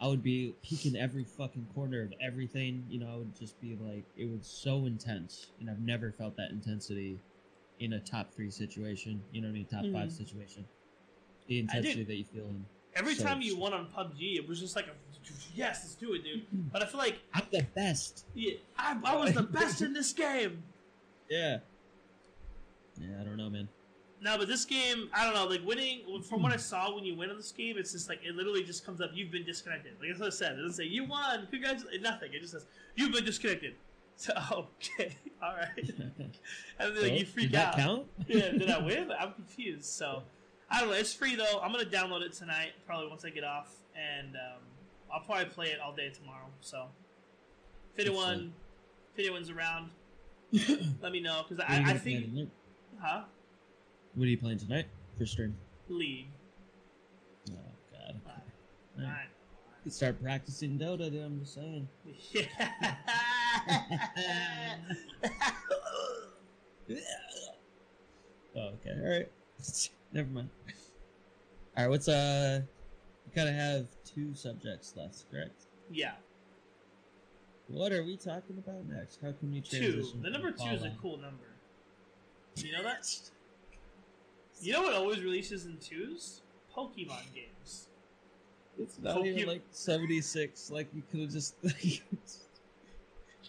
Speaker 1: I would be peeking every fucking corner of everything. You know, I would just be like, it was so intense, and I've never felt that intensity in a top three situation. You know what I mean? Top five
Speaker 2: Mhm.
Speaker 1: situation. The intensity that you feel in.
Speaker 2: Every
Speaker 1: So
Speaker 2: time you won on PUBG, it was just like a yes, let's do it, dude. But I feel like
Speaker 1: I'm the best.
Speaker 2: yeah, I, I was the best in this game.
Speaker 1: Yeah. Yeah, I don't know, man.
Speaker 2: No, but this game, I don't know. Like winning, from what I saw when you win on this game, it's just like it literally just comes up. You've been disconnected. Like that's what it said. It doesn't say you won. Congratulations. Nothing. It just says you've been disconnected. So okay, all right. And then like, you freak
Speaker 1: did that
Speaker 2: out.
Speaker 1: count?
Speaker 2: yeah, did I win? I'm confused. So I don't know. It's free though. I'm gonna download it tonight, probably once I get off, and um, I'll probably play it all day tomorrow. So if anyone, if anyone's around, let me know because
Speaker 1: What are you
Speaker 2: I, I think, huh?
Speaker 1: What are you playing tonight for stream?
Speaker 2: League.
Speaker 1: Oh God.
Speaker 2: Alright.
Speaker 1: Yeah.
Speaker 2: Alright.
Speaker 1: Start practicing Dota, dude. I'm just saying. Oh, okay. All right. Never mind. All right. What's uh? We kind of have two subjects left, correct?
Speaker 2: yeah,
Speaker 1: What are we talking about next? How can we
Speaker 2: two. The number two is a cool number. You know that? You know what always releases in twos? Pokemon games.
Speaker 1: It's not
Speaker 2: Poke-
Speaker 1: even like 76. Like you could have just.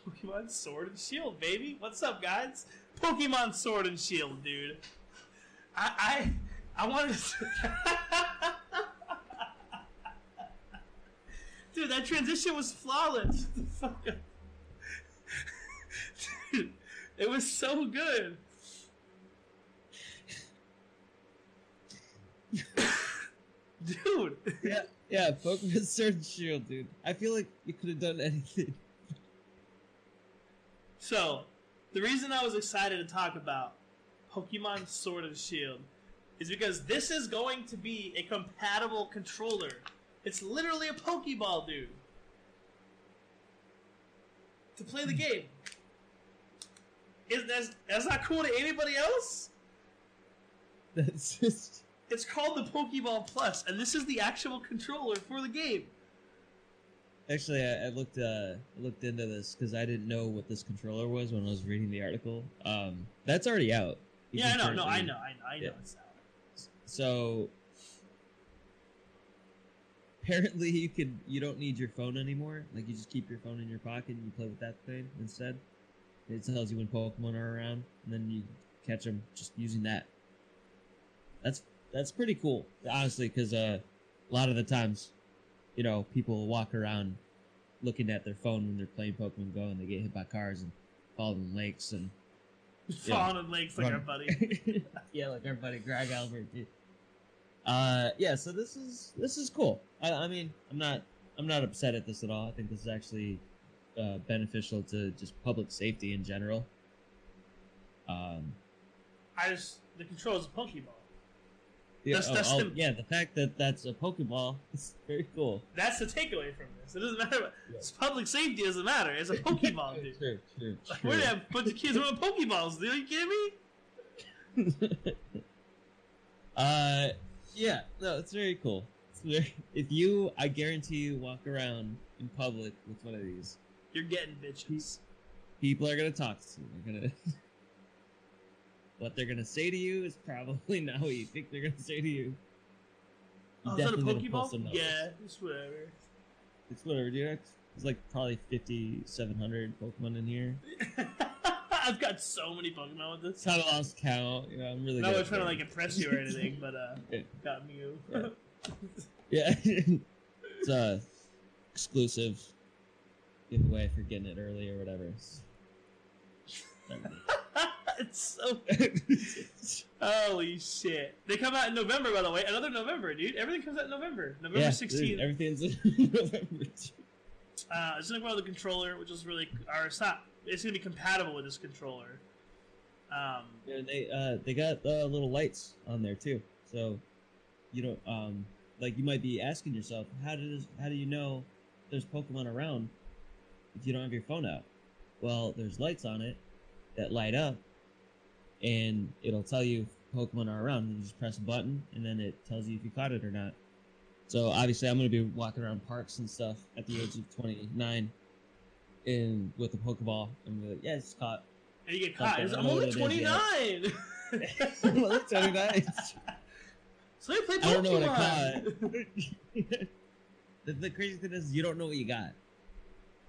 Speaker 2: Pokemon Sword and Shield, baby. What's up, guys? Pokemon Sword and Shield, dude. I I, I wanted to. dude, that transition was flawless. dude, it was so good. dude.
Speaker 1: yeah, yeah. Pokemon Sword and Shield, dude. I feel like you could have done anything.
Speaker 2: So, the reason I was excited to talk about Pokemon Sword and Shield is because this is going to be a compatible controller. It's literally a Pokeball, dude. To play the game. Is that's, that's not cool to anybody else?
Speaker 1: That's just.
Speaker 2: It's called the Pokeball Plus, and this is the actual controller for the game.
Speaker 1: Actually, I, I looked uh, looked into this because I didn't know what this controller was when I was reading the article. Um, that's already out.
Speaker 2: Yeah, I know, no, I know, I know, I know
Speaker 1: Yeah.
Speaker 2: it's out.
Speaker 1: so apparently you can you don't need your phone anymore. Like you just keep your phone in your pocket and you play with that thing instead. It tells you when Pokemon are around, and then you catch them just using that. That's that's pretty cool, honestly, because uh, a lot of the times, you know, people walk around looking at their phone when they're playing Pokemon Go, and they get hit by cars and fall in lakes and
Speaker 2: Falling in lakes like our buddy.
Speaker 1: yeah, like our buddy Greg Albert. Dude. Uh, yeah. So this is this is cool. I, I mean, I'm not I'm not upset at this at all. I think this is actually uh, beneficial to just public safety in general. Um,
Speaker 2: I just the control is a Pokeball.
Speaker 1: Yeah,
Speaker 2: That's-
Speaker 1: oh,
Speaker 2: that's
Speaker 1: oh,
Speaker 2: the-
Speaker 1: yeah. The fact that that's a Pokeball is very cool.
Speaker 2: That's the takeaway from this. It doesn't matter. What,
Speaker 1: Yeah.
Speaker 2: it's public safety doesn't matter. It's a Pokeball, dude.
Speaker 1: True, true,
Speaker 2: Like,
Speaker 1: true.
Speaker 2: where did a bunch of kids running Pokeballs, dude? Are you kidding me?
Speaker 1: uh, yeah, no, it's very cool. It's very, if you, I guarantee you, walk around in public with one of these,
Speaker 2: You're getting bitches.
Speaker 1: people are gonna talk to you. They're gonna. What they're gonna say to you is probably not what you think they're gonna say to you.
Speaker 2: Oh, is that a Pokeball? Yeah, it's whatever.
Speaker 1: It's whatever, dude. It's- like probably 5,700 Pokemon in here.
Speaker 2: I've got so many Pokemon with this.
Speaker 1: A lost count. You know, I'm really.
Speaker 2: Not trying to like impress you or anything, but uh,
Speaker 1: Yeah.
Speaker 2: got Mew.
Speaker 1: Yeah. it's uh exclusive giveaway for getting it early or whatever.
Speaker 2: it's so holy shit. They come out in November, by the way. Another November, dude. Everything comes out in November. November
Speaker 1: yeah,
Speaker 2: sixteenth.
Speaker 1: everything's in November.
Speaker 2: Uh, it's gonna come out with the controller, which is really, or it's not. It's gonna be compatible with this controller. Um,
Speaker 1: Yeah, they uh they got uh, little lights on there too. So you don't um like you might be asking yourself, how does how do you know there's Pokemon around if you don't have your phone out? Well, there's lights on it that light up and it'll tell you if Pokemon are around. You just press a button and then it tells you if you caught it or not. So obviously I'm gonna be walking around parks and stuff at the age of twenty nine and with a Pokeball and be like, yeah, it's caught.
Speaker 2: and you get caught.
Speaker 1: I
Speaker 2: I'm only
Speaker 1: what it is,
Speaker 2: twenty
Speaker 1: yeah. well, it's 29.
Speaker 2: so they play Pokemon.
Speaker 1: I don't know what I caught. the, the crazy thing is, you don't know what you got.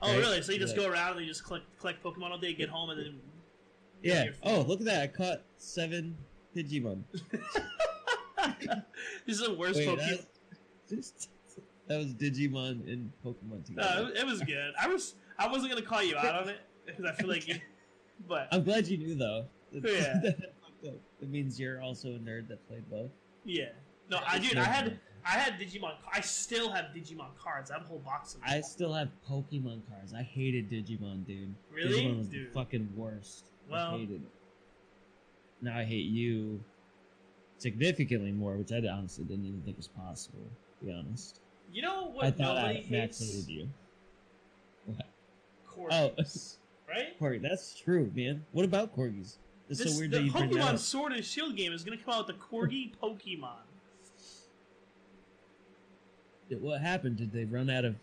Speaker 2: oh,
Speaker 1: Right?
Speaker 2: really? So you just
Speaker 1: Yeah.
Speaker 2: go around and you just collect collect Pokemon all day, get home, and then
Speaker 1: Yeah. Oh, look at that! I caught seven Digimon.
Speaker 2: this is the worst
Speaker 1: Wait,
Speaker 2: Pokemon.
Speaker 1: that, that was Digimon and Pokemon together.
Speaker 2: it, it was good. I was I wasn't gonna call you out on it because I feel like you, but
Speaker 1: I'm glad you knew though.
Speaker 2: Yeah.
Speaker 1: That means you're also a nerd that played both.
Speaker 2: yeah. No, I dude, I had I had Digimon. I still have Digimon cards. I have a whole box of them.
Speaker 1: I still have Pokemon cards. I hated Digimon, dude.
Speaker 2: Really?
Speaker 1: Digimon was
Speaker 2: Dude.
Speaker 1: the fucking worst.
Speaker 2: Well-
Speaker 1: I hated it. Now I hate you significantly more, which I honestly didn't even think was possible. To be honest,
Speaker 2: You know what
Speaker 1: I thought I
Speaker 2: hates?
Speaker 1: hated you. What?
Speaker 2: Corgis, oh. right?
Speaker 1: Corgi, that's true, man. What about corgis? It's
Speaker 2: This,
Speaker 1: so weird
Speaker 2: the
Speaker 1: that
Speaker 2: Pokemon. Sword and Shield game is going to come out with the Corgi Pokemon.
Speaker 1: What happened? Did they run out of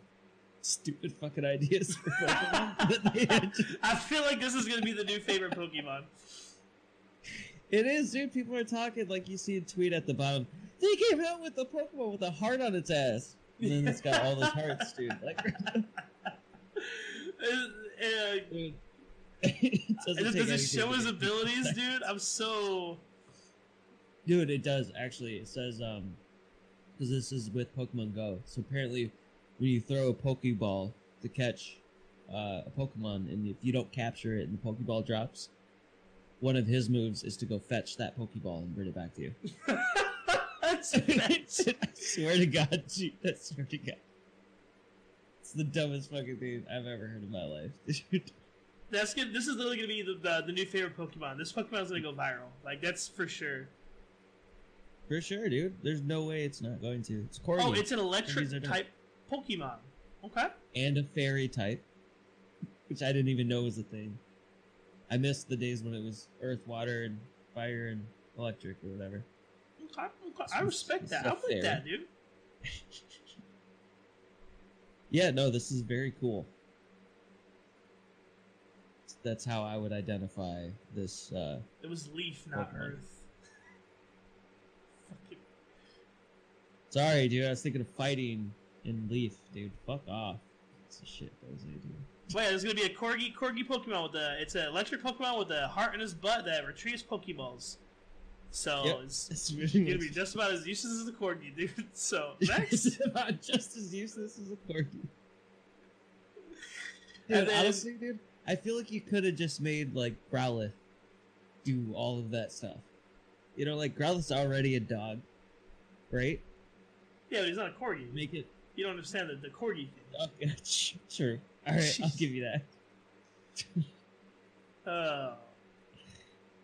Speaker 1: stupid fucking ideas for Pokemon? That they had to-
Speaker 2: I feel like this is going to be the new favorite Pokemon.
Speaker 1: it is, dude. People are talking like you see a tweet at the bottom. They came out with a Pokemon with a heart on its ass, and then it's got all those hearts, dude. Like,
Speaker 2: Uh, uh,
Speaker 1: dude. it doesn't
Speaker 2: does
Speaker 1: take
Speaker 2: it show his abilities,
Speaker 1: excited.
Speaker 2: dude? I'm so.
Speaker 1: Dude, it does actually. It says um, because this is with Pokemon Go. So apparently, when you throw a Pokeball to catch uh, a Pokemon, and if you don't capture it, and the Pokeball drops, one of his moves is to go fetch that Pokeball and bring it back to you.
Speaker 2: That's
Speaker 1: I swear to God, dude, I swear to God. It's the dumbest fucking thing I've ever heard in my life. dude.
Speaker 2: That's good. This is literally gonna be the, the the new favorite Pokemon. This Pokemon's gonna go viral. Like that's for sure.
Speaker 1: For sure, dude. There's no way it's not going to. It's Corgi.
Speaker 2: Oh, it's an electric type Pokemon. Okay.
Speaker 1: and a fairy type, which I didn't even know was a thing. I missed the days when it was earth, water, and fire and electric or whatever.
Speaker 2: Okay. okay. I respect that. I'm with that, dude.
Speaker 1: Yeah, no, this is very cool. That's how I would identify this. Uh,
Speaker 2: It was Leaf, not
Speaker 1: Pokemon.
Speaker 2: Earth.
Speaker 1: Sorry, dude. I was thinking of fighting in Leaf, dude. Fuck off. It's a shit, Jose, dude.
Speaker 2: Wait, there's gonna be a corgi corgi Pokemon with a it's an electric Pokemon with a heart in his butt that retrieves Pokeballs. So
Speaker 1: Yep.
Speaker 2: it's
Speaker 1: It's really
Speaker 2: gonna be just about as useless as a corgi, dude. So
Speaker 1: it's
Speaker 2: next,
Speaker 1: about just as useless as a corgi.
Speaker 2: And
Speaker 1: Dude,
Speaker 2: then-
Speaker 1: honestly, dude, I feel like you could have just made like Growlithe do all of that stuff. You know, like Growlithe's already a dog, right?
Speaker 2: yeah, but he's not a corgi.
Speaker 1: Make it.
Speaker 2: You don't understand the, the corgi thing.
Speaker 1: Okay, sure. All right, I'll give you that.
Speaker 2: Uh,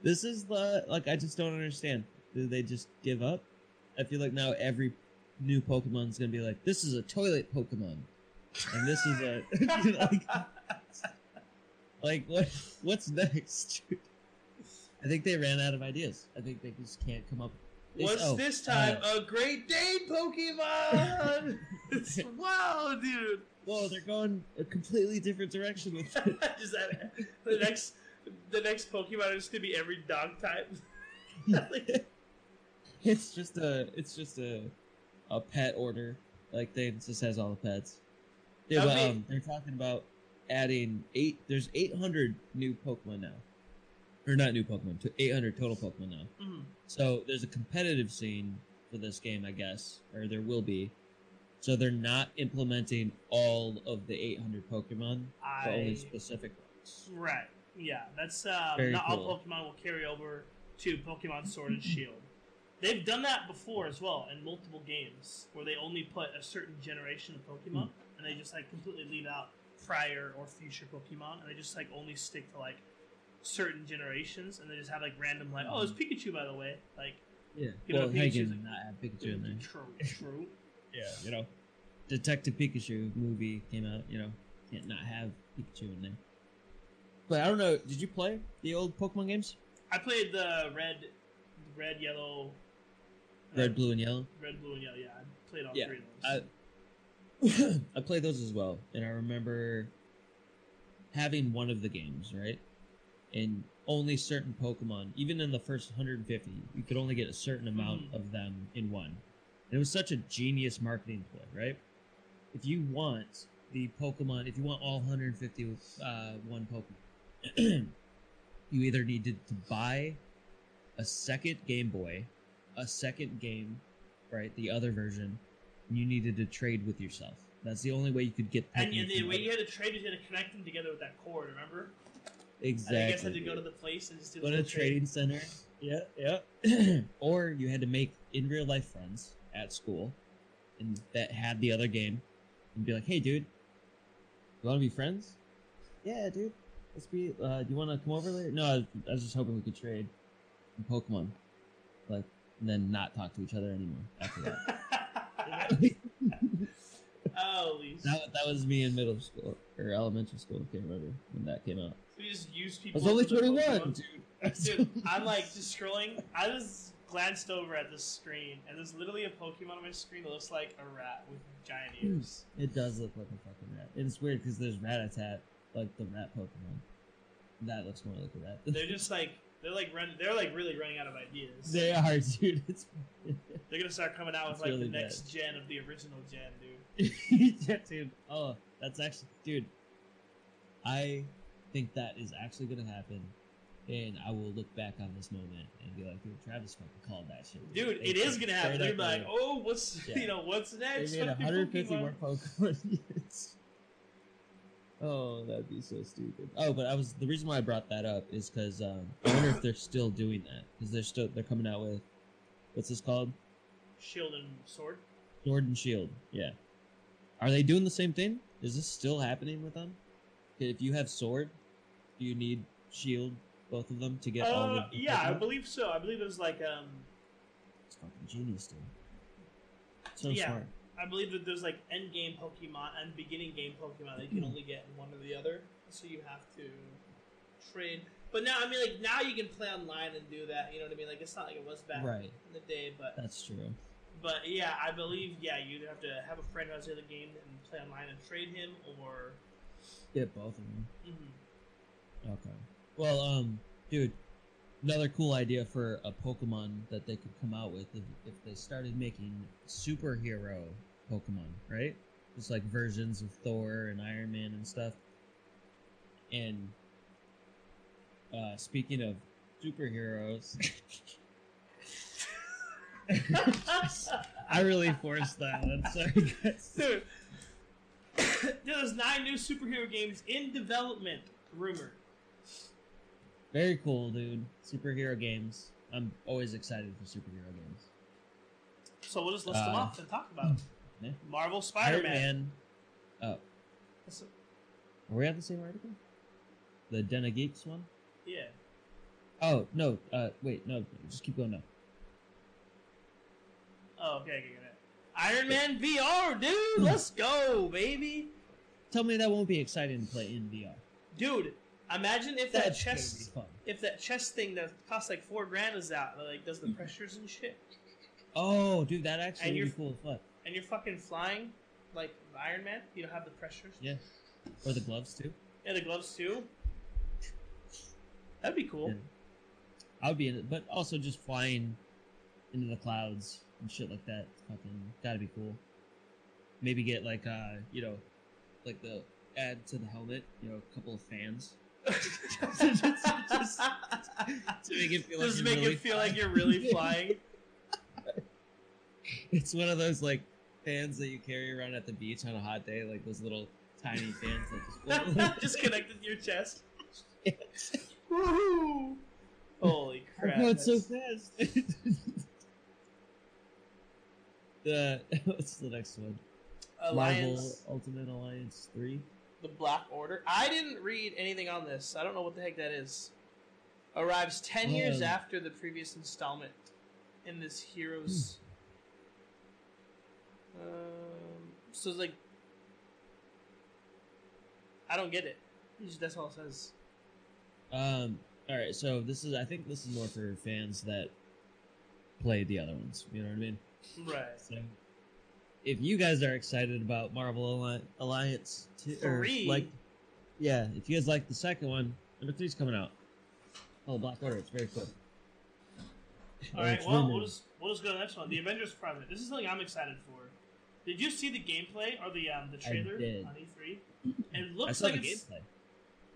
Speaker 1: This is the like I just don't understand. Do they just give up? I feel like now every new Pokemon's gonna be like, this is a toilet Pokemon, and this is a like, like what what's next? I think they ran out of ideas. I think they just can't come up.
Speaker 2: What's
Speaker 1: oh,
Speaker 2: this time?
Speaker 1: uh,
Speaker 2: a Great Dane Pokemon. It's- wow, dude.
Speaker 1: Whoa, they're going a completely different direction with it.
Speaker 2: Is that the next? The next Pokemon is gonna be every dog type.
Speaker 1: It's just a it's just a a pet order. Like they just has all the pets. Yeah, but um, they're talking about adding eight. There's 800 new Pokemon now, or not new Pokemon. to 800 total Pokemon now.
Speaker 2: mhm.
Speaker 1: So there's a competitive scene for this game, I guess, or there will be. So they're not implementing all of the 800 Pokemon, but only specific ones.
Speaker 2: right. Yeah, that's um,
Speaker 1: Very
Speaker 2: not all. Pokemon will carry over to Pokemon Sword and Shield. They've done that before as well in multiple games where they only put a certain generation of Pokemon
Speaker 1: Hmm.
Speaker 2: and they just like completely leave out prior or future Pokemon and they just like only stick to like certain generations and they just have like random like oh it's Pikachu by the way like
Speaker 1: Yeah.
Speaker 2: You know,
Speaker 1: well, you
Speaker 2: Pikachu's
Speaker 1: can
Speaker 2: like-
Speaker 1: not have Pikachu in there?
Speaker 2: true true
Speaker 1: Yeah, you know, Detective Pikachu movie came out. You know, can't not have Pikachu in there. But I don't know. Did you play the old Pokemon games?
Speaker 2: I played the red red yellow uh,
Speaker 1: Red, blue, and yellow.
Speaker 2: red blue and yellow yeah I played all
Speaker 1: Yeah,
Speaker 2: three of those
Speaker 1: I I played those as well, and I remember having one of the games right, and only certain Pokemon, even in the first 150, you could only get a certain amount
Speaker 2: Mhm.
Speaker 1: of them in one. And it was such a genius marketing play, right? If you want the Pokemon, if you want all 150 with uh, one Pokemon, you either needed to buy a second Game Boy, a second game, right, the other version, and you needed to trade with yourself. That's the only way you could get.
Speaker 2: and, and the way you had to trade is you had to connect them together with that cord remember
Speaker 1: exactly.
Speaker 2: and I guess I had to go to the place and just do
Speaker 1: go
Speaker 2: the
Speaker 1: to a
Speaker 2: little trade.
Speaker 1: trading center. Yeah, yeah. or you had to make in real life friends at school, and that had the other game, and be like, "Hey, dude, you want to be friends? Yeah, dude. Let's be. Uh, do you want to come over later? No, I was, I was just hoping we could trade in Pokemon, like, and then not talk to each other anymore after that.
Speaker 2: oh,
Speaker 1: that, that was me in middle school or elementary school. I can't remember when that came out.
Speaker 2: We just use
Speaker 1: I was only 21, dude.
Speaker 2: Dude, I'm like just scrolling. I just glanced over at the screen, and there's literally a Pokemon on my screen that looks like a rat with giant
Speaker 1: Hmm.
Speaker 2: ears.
Speaker 1: It does look like a fucking rat. And it's weird because there's Rattata, like the rat Pokemon. That looks more like a rat.
Speaker 2: They're just like they're like run, they're like really running out of ideas.
Speaker 1: they are, dude. It's
Speaker 2: They're gonna start coming out with like
Speaker 1: really
Speaker 2: the
Speaker 1: bad.
Speaker 2: next gen of the original gen, dude.
Speaker 1: yeah, dude. Oh, that's actually, dude. I think that is actually gonna happen, and I will look back on this moment and be like, dude, Travis fucking called that shit.
Speaker 2: Dude, it is gonna happen. They're like, oh, what's
Speaker 1: Yeah.
Speaker 2: you know what's next?
Speaker 1: They made 150
Speaker 2: Pokemon.
Speaker 1: more Pokemon units. Oh, that'd be so stupid. Oh, but I was the reason why I brought that up is because um, I wonder if they're still doing that because they're still they're coming out with what's this called
Speaker 2: Shield and sword.
Speaker 1: Sword and Shield. Yeah, are they doing the same thing? Is this still happening with them? If you have Sword, do you need Shield, both of them, to get all
Speaker 2: Uh,
Speaker 1: of the
Speaker 2: yeah, I believe so. I believe it was like um,
Speaker 1: It's fucking genius, dude. So
Speaker 2: Yeah.
Speaker 1: smart.
Speaker 2: I believe that there's like end game Pokemon and beginning game Pokemon that you can only get in one or the other. So you have to trade. But now, I mean, like now you can play online and do that. You know what I mean? Like it's not like it was back
Speaker 1: Right.
Speaker 2: in the day, but
Speaker 1: That's true.
Speaker 2: but yeah, I believe yeah you either have to have a friend who has the other game and play online and trade him, or
Speaker 1: Get both of them.
Speaker 2: mhm.
Speaker 1: Okay. Well, um, dude, another cool idea for a Pokemon that they could come out with if, if they started making superhero Pokemon, right? Just like versions of Thor and Iron Man and stuff. And uh, speaking of superheroes, I really forced that one. Sorry, guys.
Speaker 2: Dude, there's nine new superhero games in development. Rumor.
Speaker 1: Very cool, dude. Superhero games. I'm always excited for superhero games.
Speaker 2: So we'll just list them
Speaker 1: Uh,
Speaker 2: off and talk about them.
Speaker 1: yeah.
Speaker 2: Marvel Spider-Man.
Speaker 1: Oh,
Speaker 2: That's-
Speaker 1: are we at the same article? The Den of Geek's one?
Speaker 2: Yeah.
Speaker 1: Oh no. Uh, wait, no. Just keep going now.
Speaker 2: Oh, okay, okay, okay. Iron Man VR, dude. Let's go, baby.
Speaker 1: Tell me that won't be exciting to play in VR.
Speaker 2: Dude, imagine if that
Speaker 1: That's
Speaker 2: chest,
Speaker 1: gonna be fun.
Speaker 2: if that chest thing that costs like four grand is out, that, like does the pressures and shit,
Speaker 1: Oh, dude, that actually
Speaker 2: And
Speaker 1: would be
Speaker 2: you're-
Speaker 1: cool as fuck.
Speaker 2: and you're fucking flying like Iron Man. You don't have the pressures.
Speaker 1: Yeah. Or the gloves too.
Speaker 2: And the gloves too. That'd be cool.
Speaker 1: Yeah. I would be in it, but also just flying into the clouds and shit like that. Fucking gotta be cool. Maybe get like uh, you know, like the add to the helmet, you know, a couple of fans. Just, just to make it feel like you're
Speaker 2: make
Speaker 1: really
Speaker 2: it feel like
Speaker 1: flying.
Speaker 2: you're really flying.
Speaker 1: It's one of those like fans that you carry around at the beach on a hot day, like those little tiny fans that just
Speaker 2: just connected to your chest. Woohoo! Holy crap!
Speaker 1: I'm going so fast. the what's the next one?
Speaker 2: Alliance,
Speaker 1: Marvel Ultimate Alliance three.
Speaker 2: The Black Order. I didn't read anything on this. I don't know what the heck that is. Arrives ten years
Speaker 1: Um,
Speaker 2: after the previous installment in this heroes.
Speaker 1: Hmm.
Speaker 2: Um, so it's like, I don't get it. That's all it says.
Speaker 1: Um. All right. So this is. I think this is more for fans that played the other ones. You know what I mean?
Speaker 2: Right.
Speaker 1: So, if you guys are excited about Marvel Alliance two, or
Speaker 2: Three?
Speaker 1: like, yeah, if you guys like the second one, number three's coming out. Oh, Black Order. It's very cool.
Speaker 2: All
Speaker 1: Or
Speaker 2: right.
Speaker 1: it's
Speaker 2: Well, we'll just we'll just go to the next one. The Avengers Project. This is something I'm excited for. Did you see the gameplay or the um the trailer
Speaker 1: did.
Speaker 2: on E3? It
Speaker 1: I
Speaker 2: looks
Speaker 1: saw
Speaker 2: like
Speaker 1: the
Speaker 2: it's
Speaker 1: gameplay.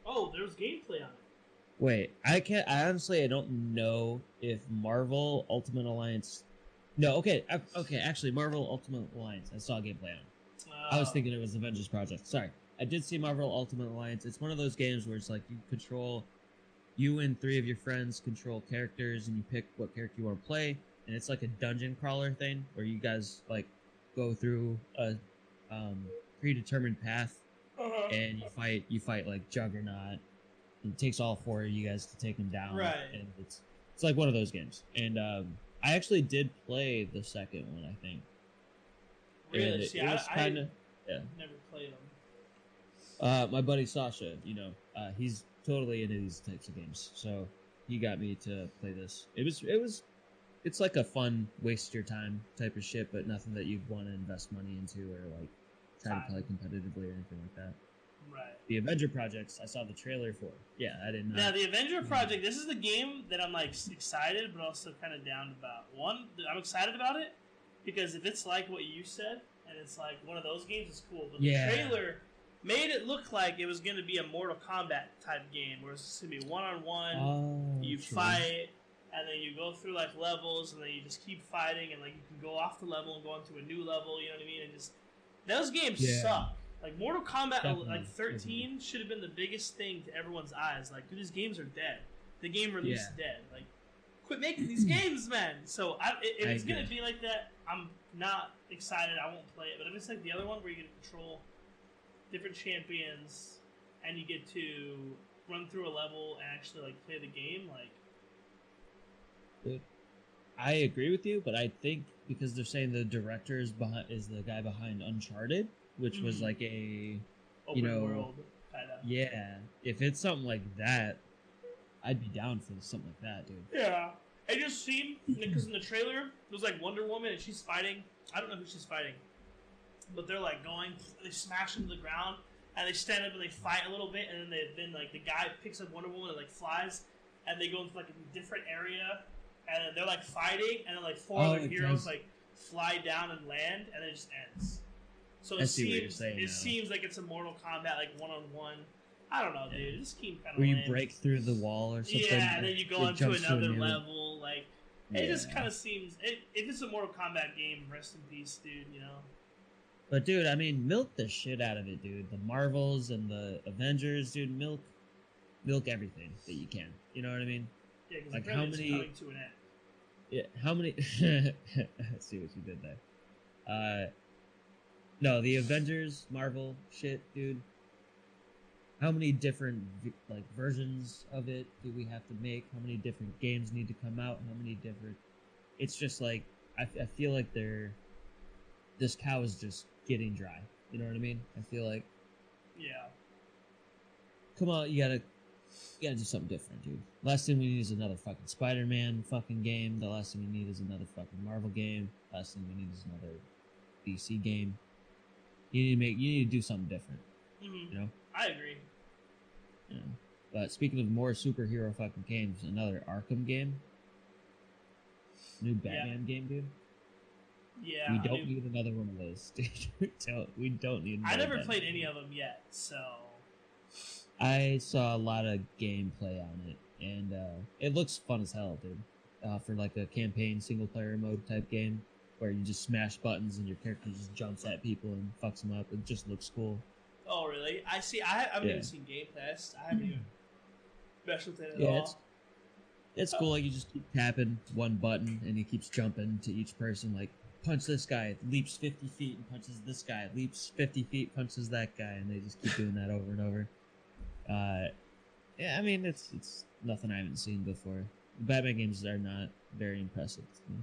Speaker 2: oh, there's gameplay on it.
Speaker 1: Wait, I can't. I honestly, I don't know if Marvel Ultimate Alliance. No, okay, okay. Actually, Marvel Ultimate Alliance. I saw gameplay on. I was
Speaker 2: Uh,
Speaker 1: thinking it was Avengers Project. Sorry, I did see Marvel Ultimate Alliance. It's one of those games where it's like you control, you and three of your friends control characters, and you pick what character you want to play, and it's like a dungeon crawler thing where you guys like go through a um, predetermined path
Speaker 2: uh-huh.
Speaker 1: and you fight you fight like Juggernaut. It takes all four of you guys to take him down.
Speaker 2: Right.
Speaker 1: And it's it's like one of those games. And um, I actually did play the second one. I think.
Speaker 2: really?
Speaker 1: And it,
Speaker 2: See,
Speaker 1: it
Speaker 2: I,
Speaker 1: was
Speaker 2: I
Speaker 1: kind of
Speaker 2: never played them.
Speaker 1: uh, my buddy Sasha. You know, uh, he's totally into these types of games, so he got me to play this. It was it was. It's like a fun waste your time type of shit, but nothing that you'd want to invest money into or like try to play competitively or anything like that.
Speaker 2: Right.
Speaker 1: The Avenger projects I saw the trailer for. Yeah, I didn't know.
Speaker 2: Now the Avenger mm-hmm. Project. This is the game that I'm like excited, but also kind of down about. One, I'm excited about it because if it's like what you said, and it's like one of those games, it's cool. But
Speaker 1: Yeah.
Speaker 2: the trailer made it look like it was going to be a Mortal Kombat type game, where it's going to be one on one.
Speaker 1: Oh,
Speaker 2: you
Speaker 1: true.
Speaker 2: fight and then you go through like levels and then you just keep fighting and like you can go off the level and go into a new level you know what i mean and just those games
Speaker 1: Yeah.
Speaker 2: suck like mortal kombat uh,
Speaker 1: Definitely.
Speaker 2: like 13 should have been the biggest thing to everyone's eyes. Like dude these games are dead. The game released dead. Like quit making these games man. So I, if
Speaker 1: I
Speaker 2: it's gonna be like that. I'm not excited. I won't play it. But if it's like the other one where you get to control different champions and you get to run through a level and actually like play the game like
Speaker 1: I agree with you, but I think because they're saying the director is behind is the guy behind Uncharted, which was
Speaker 2: Mhm.
Speaker 1: like a
Speaker 2: open
Speaker 1: know,
Speaker 2: world kind of.
Speaker 1: yeah. If it's something like that, I'd be down for something like that, dude.
Speaker 2: Yeah. I just seen because in the trailer it was like Wonder Woman and she's fighting. I don't know who she's fighting, but they're like going. They smash into the ground and they stand up and they fight a little bit and then they then like the guy picks up Wonder Woman and like flies and they go into like a different area, and they're like fighting, and then like four
Speaker 1: Oh,
Speaker 2: other heroes
Speaker 1: does.
Speaker 2: like fly down and land, and it just ends. So
Speaker 1: I
Speaker 2: it
Speaker 1: see what you're
Speaker 2: seems
Speaker 1: saying
Speaker 2: it seems like it's a Mortal Kombat like one on one. I don't know, dude.
Speaker 1: Yeah.
Speaker 2: It just seems kind of
Speaker 1: Where you break through the wall or something.
Speaker 2: yeah, and then you go
Speaker 1: it
Speaker 2: into
Speaker 1: to a
Speaker 2: another level. Like it just kind of seems. It, if it's a Mortal Kombat game, rest in peace, dude. You know.
Speaker 1: But dude, I mean, milk the shit out of it, dude. The Marvels and the Avengers, dude. Milk, milk everything that you can. You know what I mean?
Speaker 2: Yeah,
Speaker 1: Like, how many-
Speaker 2: to an end.
Speaker 1: Yeah. How many? I see what you did there. Uh, no, the Avengers, Marvel shit, dude. How many different like versions of it do we have to make? How many different games need to come out? How many different? It's just like I, I feel like they're. This cow is just getting dry. You know what I mean? I feel like
Speaker 2: Yeah.
Speaker 1: come on, you gotta, you gotta do something different, dude. Last thing we need is another fucking Spider-Man fucking game. The last thing we need is another fucking Marvel game. Last thing we need is another DC game. You need to make, you need to do something different,
Speaker 2: hmm
Speaker 1: you know.
Speaker 2: I agree.
Speaker 1: Know. But speaking of more superhero fucking games, another Arkham game, new Batman game, dude.
Speaker 2: Yeah.
Speaker 1: we don't
Speaker 2: mean,
Speaker 1: need another one of those, dude. We don't, we don't need.
Speaker 2: I never played any of them yet, so
Speaker 1: I saw a lot of gameplay on it, and uh, it looks fun as hell, dude. Uh, for like a campaign single player mode type game where you just smash buttons and your character just jumps at people and fucks them up. It just looks cool.
Speaker 2: Oh, really? I see. I, haven't
Speaker 1: Yeah.
Speaker 2: even seen gameplay. I, I haven't even messed with it at
Speaker 1: Yeah,
Speaker 2: all.
Speaker 1: it's it's cool. Like you just keep tapping one button and he keeps jumping to each person. Like punch this guy, leaps fifty feet and punches this guy, leaps fifty feet, punches that guy, and they just keep doing that over and over. Uh, yeah, I mean it's it's nothing I haven't seen before. The Batman games are not very impressive. to me.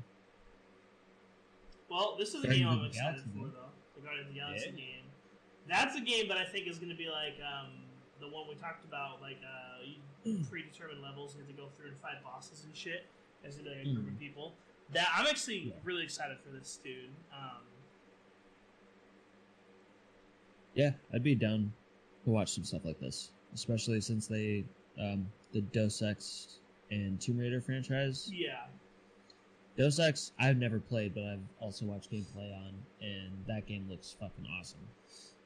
Speaker 2: Well, this is a
Speaker 1: Guardians
Speaker 2: game I'm excited
Speaker 1: Galaxy,
Speaker 2: for, though. The Guardians of the Galaxy
Speaker 1: Yeah.
Speaker 2: game. That's a game that I think is going to be like um, the one we talked about, like uh, predetermined levels. You have to go through and fight bosses and shit. There's going to be like a group of people. That I'm actually
Speaker 1: Yeah.
Speaker 2: really excited for this, dude. Um,
Speaker 1: Yeah, I'd be down to watch some stuff like this, especially since they um, the Deus Ex and Tomb Raider franchise.
Speaker 2: yeah,
Speaker 1: Deus Ex, I've never played, but I've also watched gameplay on, and that game looks fucking awesome.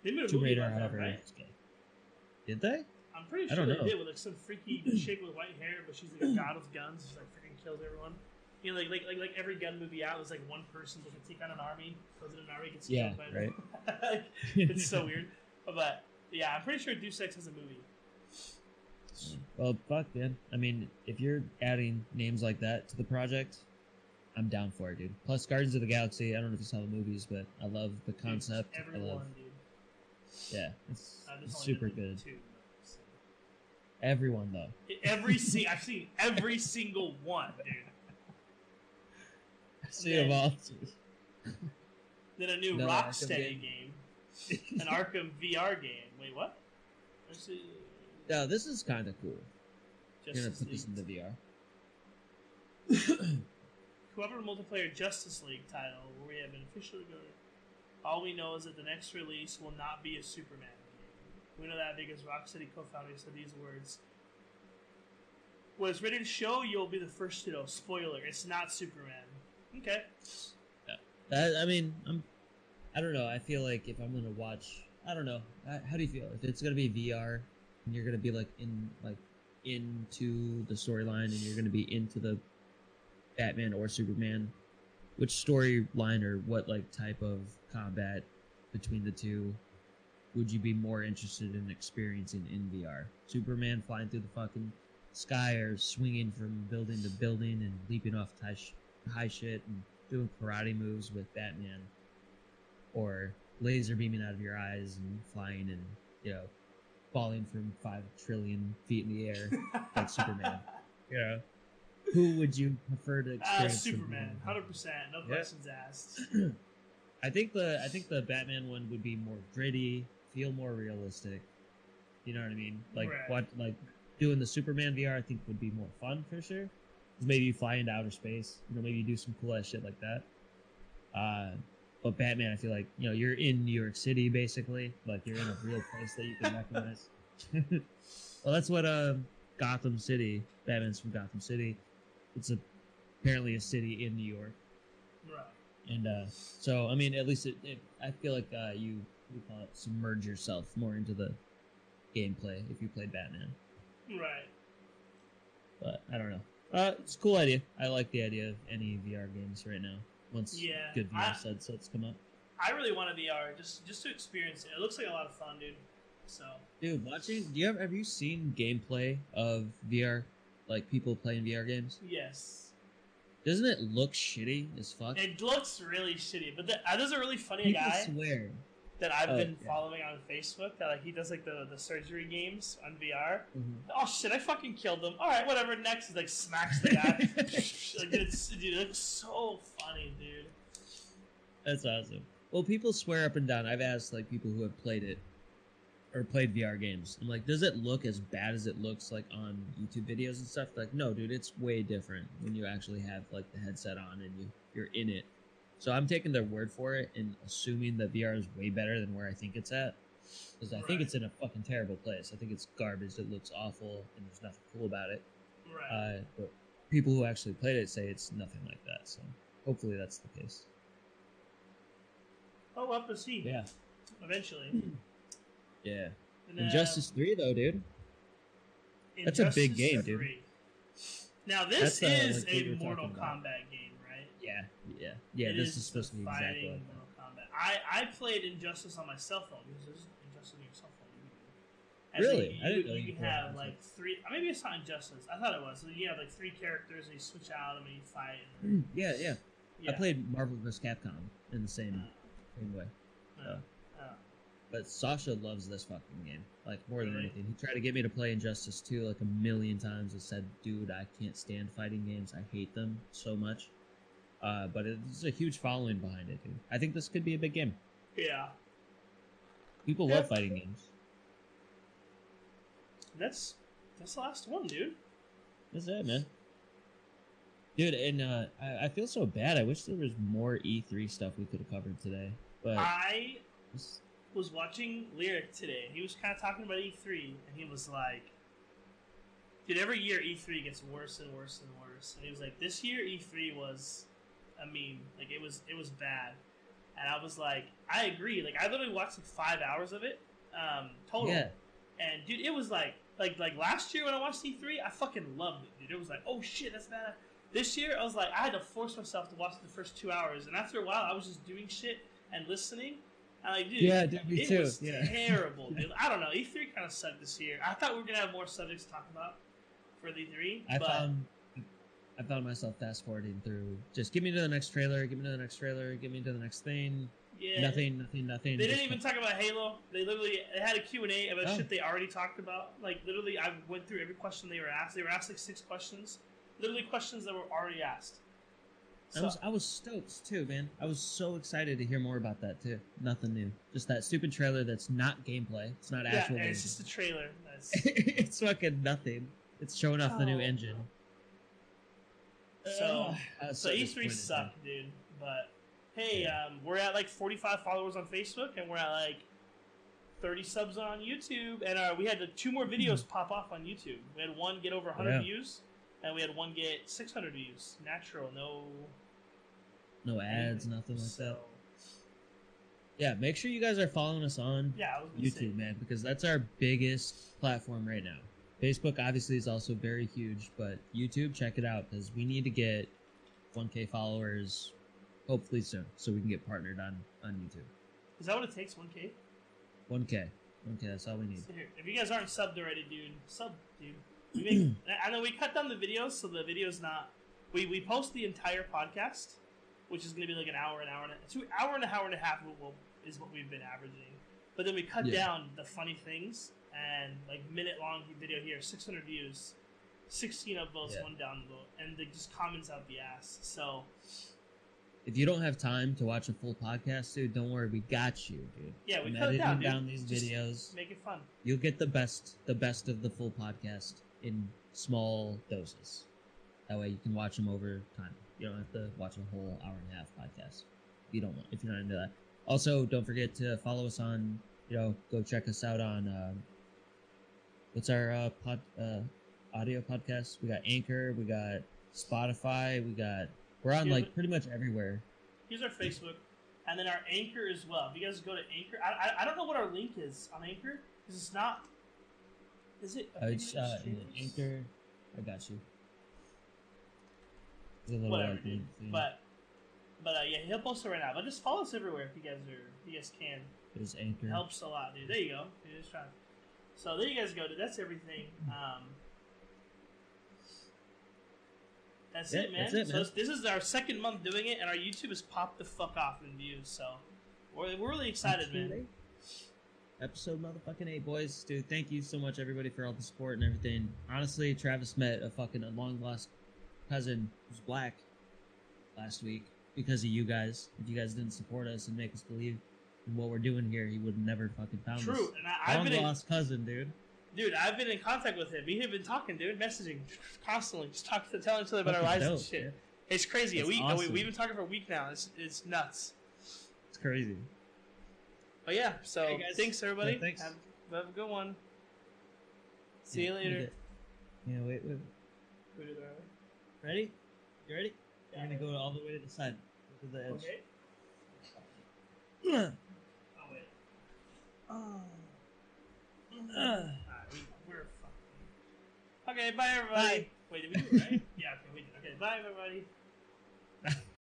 Speaker 2: they made a
Speaker 1: Tomb
Speaker 2: movie
Speaker 1: Raider,
Speaker 2: about that, right?
Speaker 1: it's. Did they?
Speaker 2: I'm pretty
Speaker 1: I
Speaker 2: sure
Speaker 1: don't
Speaker 2: they
Speaker 1: know.
Speaker 2: did with like some freaky chick with white hair, but she's like a god with guns. She like freaking kills everyone. You know, like like like, like every gun movie out was like one person that can take on an army. Goes in an army, gets
Speaker 1: Yeah,
Speaker 2: killed by right. it's so weird, but yeah, I'm pretty sure Deus Ex has a movie.
Speaker 1: Well, fuck, man. I mean, if you're adding names like that to the project, I'm down for it, dude. Plus, Guardians of the Galaxy. I don't know if you saw the movies, but I love the concept. I
Speaker 2: Everyone,
Speaker 1: love,
Speaker 2: dude.
Speaker 1: yeah, it's,
Speaker 2: Uh,
Speaker 1: it's super good.
Speaker 2: two, so.
Speaker 1: Everyone though.
Speaker 2: Every si- I've seen every single one, dude.
Speaker 1: I see them all.
Speaker 2: Then a new
Speaker 1: No,
Speaker 2: Rocksteady
Speaker 1: Arkham
Speaker 2: game, an Arkham VR game. Wait, what? See.
Speaker 1: No, this is kind of cool. You're gonna put this
Speaker 2: League.
Speaker 1: into VR.
Speaker 2: Whoever multiplayer Justice League title, we have been officially going. All we know is that the next release will not be a Superman game. We know that because Rocksteady co-founder said these words. It's ready to show, you'll be the first to know. Spoiler: It's not Superman. Okay.
Speaker 1: I, I mean, I'm. I don't know. I feel like if I'm gonna watch, I don't know. How do you feel if it's gonna be VR and you're gonna be like in like into the storyline and you're gonna be into the Batman or Superman? Which storyline or what like type of combat between the two would you be more interested in experiencing in VR? Superman flying through the fucking sky or swinging from building to building and leaping off high, sh- high shit and doing karate moves with Batman, or laser beaming out of your eyes and flying and you know falling from five trillion feet in the air like Superman. You know, who would you prefer to
Speaker 2: Uh,
Speaker 1: experience?
Speaker 2: Superman, hundred percent, no
Speaker 1: Yeah.
Speaker 2: questions asked.
Speaker 1: I think the I think the Batman one would be more gritty, feel more realistic. You know what I mean? Like
Speaker 2: Right.
Speaker 1: what like doing the Superman VR I think would be more fun for sure. Maybe you fly into outer space. You know, maybe you do some cool ass shit like that. Uh, but Batman, I feel like you know you're in New York City basically. Like you're in a real place that you can recognize. well, that's what um Gotham City. Batman's from Gotham City. It's a, apparently a city in New York,
Speaker 2: Right.
Speaker 1: and uh, so I mean, at least it, it I feel like uh, you we call it submerge yourself more into the gameplay if you played Batman.
Speaker 2: Right.
Speaker 1: But I don't know. Uh, it's a cool idea. I like the idea of any VR games right now. Once
Speaker 2: Yeah,
Speaker 1: good VR
Speaker 2: I-
Speaker 1: headsets come up.
Speaker 2: I really want a VR just just to experience it. It looks like a lot of fun, dude. So
Speaker 1: Dude, watching. Do you ever have you seen gameplay of VR, like people playing VR games?
Speaker 2: yes,
Speaker 1: Doesn't it look shitty as fuck?
Speaker 2: it looks really shitty. But the, uh, there's a really funny
Speaker 1: People
Speaker 2: guy
Speaker 1: swear.
Speaker 2: that I've
Speaker 1: Oh,
Speaker 2: been
Speaker 1: yeah.
Speaker 2: following on Facebook. That like he does like the the surgery games on VR.
Speaker 1: Mhm.
Speaker 2: Oh shit! I fucking killed him. All right, whatever. Next, he like smacks the guy. like it's dude, it looks so funny, dude.
Speaker 1: That's awesome. Well, people swear up and down. I've asked like people who have played it or played VR games. I'm like, does it look as bad as it looks like on YouTube videos and stuff? Like, no, dude, it's way different when you actually have like the headset on and you you're in it. So I'm taking their word for it and assuming that VR is way better than where I think it's at. Because I think it's in a fucking terrible place. I think it's garbage. It looks awful and there's nothing cool about it.
Speaker 2: Right.
Speaker 1: Uh, but people who actually played it say it's nothing like that. So hopefully that's the case.
Speaker 2: oh, up to see.
Speaker 1: Yeah.
Speaker 2: Eventually.
Speaker 1: Yeah.
Speaker 2: And,
Speaker 1: Injustice 3 though, dude. That's a big game, dude.
Speaker 2: Now this
Speaker 1: That's, uh,
Speaker 2: is
Speaker 1: like
Speaker 2: a Mortal. Kombat game, right?
Speaker 1: Yeah, yeah, yeah.
Speaker 2: It
Speaker 1: this is supposed to be exactly
Speaker 2: fighting
Speaker 1: like.
Speaker 2: Mortal Kombat. I I played Injustice on my cell phone because there's Injustice on your cell phone. And
Speaker 1: Really?
Speaker 2: so
Speaker 1: I didn't know
Speaker 2: you,
Speaker 1: you
Speaker 2: can have like three. uh, Maybe it's not Injustice. I thought it was. So you have like three characters and you switch out them and you fight. And,
Speaker 1: Mm, Yeah, yeah.
Speaker 2: yeah.
Speaker 1: I played Marvel vs. Capcom in the same,
Speaker 2: Uh,
Speaker 1: same way.
Speaker 2: uh, uh,
Speaker 1: But Sasha loves this fucking game, like more than anything. He tried to get me to play Injustice 2 like a million times. I said, dude, I can't stand fighting games. I hate them so much. Uh, but it's a huge following behind it, dude. I think this could be a big game.
Speaker 2: yeah.
Speaker 1: People
Speaker 2: Yeah.
Speaker 1: love fighting games.
Speaker 2: That's that's the last one, dude.
Speaker 1: That's it, man. Dude, and uh, I, I feel so bad. I wish there was more E3 stuff we could have covered today. But
Speaker 2: I was watching Lyric today. He was kind of talking about E3, and he was like, "Dude, every year E3 gets worse and worse and worse." And he was like, "This year E3 was a meme. Like it was it was bad." And I was like, "I agree. Like I literally watched like five hours of it um, total."
Speaker 1: yeah,
Speaker 2: And dude, it was like like like last year when I watched E3, I fucking loved it, dude. It was like, oh shit, that's bad. This year, I was like, I had to force myself to watch the first two hours, and after a while, I was just doing shit and listening. And like, dude,
Speaker 1: Yeah, dude, me
Speaker 2: it
Speaker 1: too,
Speaker 2: was
Speaker 1: yeah.
Speaker 2: terrible, dude. I don't know. E3 kind of sucked this year. I thought we were gonna have more subjects to talk about for the E3,
Speaker 1: I
Speaker 2: but
Speaker 1: found I found myself fast forwarding through. Just give me to the next trailer. Give me to the next trailer. Give me to the next thing.
Speaker 2: yeah,
Speaker 1: Nothing. Nothing. Nothing.
Speaker 2: They didn't even talk about Halo. They literally they had a Q&A about
Speaker 1: Oh.
Speaker 2: shit they already talked about. Like literally, I went through every question they were asked. They were asked like six questions, literally questions that were already asked.
Speaker 1: I was I was stoked too, man. I was so excited to hear more about that too. Nothing new. Just that stupid trailer that's not gameplay. It's not
Speaker 2: yeah,
Speaker 1: actual. gameplay.
Speaker 2: it's just a trailer. That's,
Speaker 1: it's fucking nothing. It's showing off the new
Speaker 2: Oh.
Speaker 1: engine.
Speaker 2: So-
Speaker 1: I
Speaker 2: so E3
Speaker 1: disappointed, man.
Speaker 2: sucked, dude. But hey, um, we're at like 45 followers on Facebook, and we're at like 30 subs on YouTube, and uh, we had uh, two more videos pop off on YouTube. We had one get over 100
Speaker 1: Yeah.
Speaker 2: views, and we had one get 600 views. Natural, no
Speaker 1: No ads, nothing like
Speaker 2: So,
Speaker 1: that. Yeah, make sure you guys are following us on
Speaker 2: Yeah, I say,
Speaker 1: YouTube, man, because that's our biggest platform right now. Facebook obviously is also very huge, but YouTube, check it out because we need to get 1K followers hopefully soon, so we can get partnered on on YouTube.
Speaker 2: Is that what it takes? 1K?
Speaker 1: 1K, 1K, that's all we need.
Speaker 2: So here, if you guys aren't subbed already, dude, sub, dude. We make, I know we cut down the videos, so the video's not. We we post the entire podcast, which is going to be like an hour, an hour and a two hour and a hour and a half will, is what we've been averaging. But then we cut
Speaker 1: Yeah.
Speaker 2: down the funny things and like minute long video here, 600 views, 16 upvotes,
Speaker 1: Yeah.
Speaker 2: one downvote, and they just comments out the ass. So
Speaker 1: If you don't have time to watch a full podcast, dude, don't worry, we got you, dude.
Speaker 2: yeah, we
Speaker 1: I'm
Speaker 2: cut down,
Speaker 1: down these
Speaker 2: Just
Speaker 1: videos.
Speaker 2: Make it fun.
Speaker 1: You'll get the best, the best of the full podcast in small doses. That way, you can watch them over time. You don't have to watch a whole hour and a half podcast. If you don't want, if you're not into that. Also, don't forget to follow us on. You know, go check us out on. Uh, what's our uh, pod? Uh, audio podcast? We got Anchor, we got Spotify, we got we're on
Speaker 2: Yeah,
Speaker 1: like pretty much everywhere.
Speaker 2: Here's our Facebook, and then our Anchor as well. If you guys go to Anchor, I, I, I don't know what our link is on Anchor because it's not. Is it?
Speaker 1: Uh, it's uh. Anchor. I got you. There's a little
Speaker 2: Whatever, dude.
Speaker 1: thing.
Speaker 2: But, but uh, yeah, he'll post it right now. But just follow us everywhere if you guys are, if you guys can.
Speaker 1: There's Anchor.
Speaker 2: It helps a lot, dude. There you go. Dude, just trying. So there you guys go, dude. That's everything. Um, that's
Speaker 1: Yeah,
Speaker 2: it, man.
Speaker 1: that's it, man.
Speaker 2: this- this is our second month doing it, and our YouTube has popped the fuck off in views. So we're, we're really excited, man.
Speaker 1: Episode motherfucking eight, boys. Dude, thank you so much, everybody, for all the support and everything. Honestly, Travis met a fucking long lost cousin who's black last week because of you guys. If you guys didn't support us and make us believe in what we're doing here, he would never fucking found us.
Speaker 2: True, and I, I've
Speaker 1: Long
Speaker 2: been in,
Speaker 1: lost cousin, dude.
Speaker 2: dude. I've been in contact with him. We have been talking, dude, messaging constantly, just talking, telling each other about our
Speaker 1: Fucking
Speaker 2: lives and shit.
Speaker 1: dude.
Speaker 2: It's crazy.
Speaker 1: That's
Speaker 2: we, we
Speaker 1: awesome.
Speaker 2: we've been talking for a week now. It's it's nuts.
Speaker 1: It's crazy.
Speaker 2: But yeah, so
Speaker 3: Hey, guys.
Speaker 2: thanks everybody.
Speaker 1: Yeah, thanks.
Speaker 2: Have, have a good one. See
Speaker 1: Yeah,
Speaker 2: you later.
Speaker 1: Yeah, wait, wait.
Speaker 2: Put it there.
Speaker 1: Ready? You ready?
Speaker 2: Yeah.
Speaker 1: You're gonna go all the way to the side. To the edge.
Speaker 2: Okay. Oh wait.
Speaker 1: Uh,
Speaker 2: Alright, we, we're fucking. Okay, bye everybody. Bye. Wait, did we do it right? yeah. Okay, we did. Okay, bye everybody.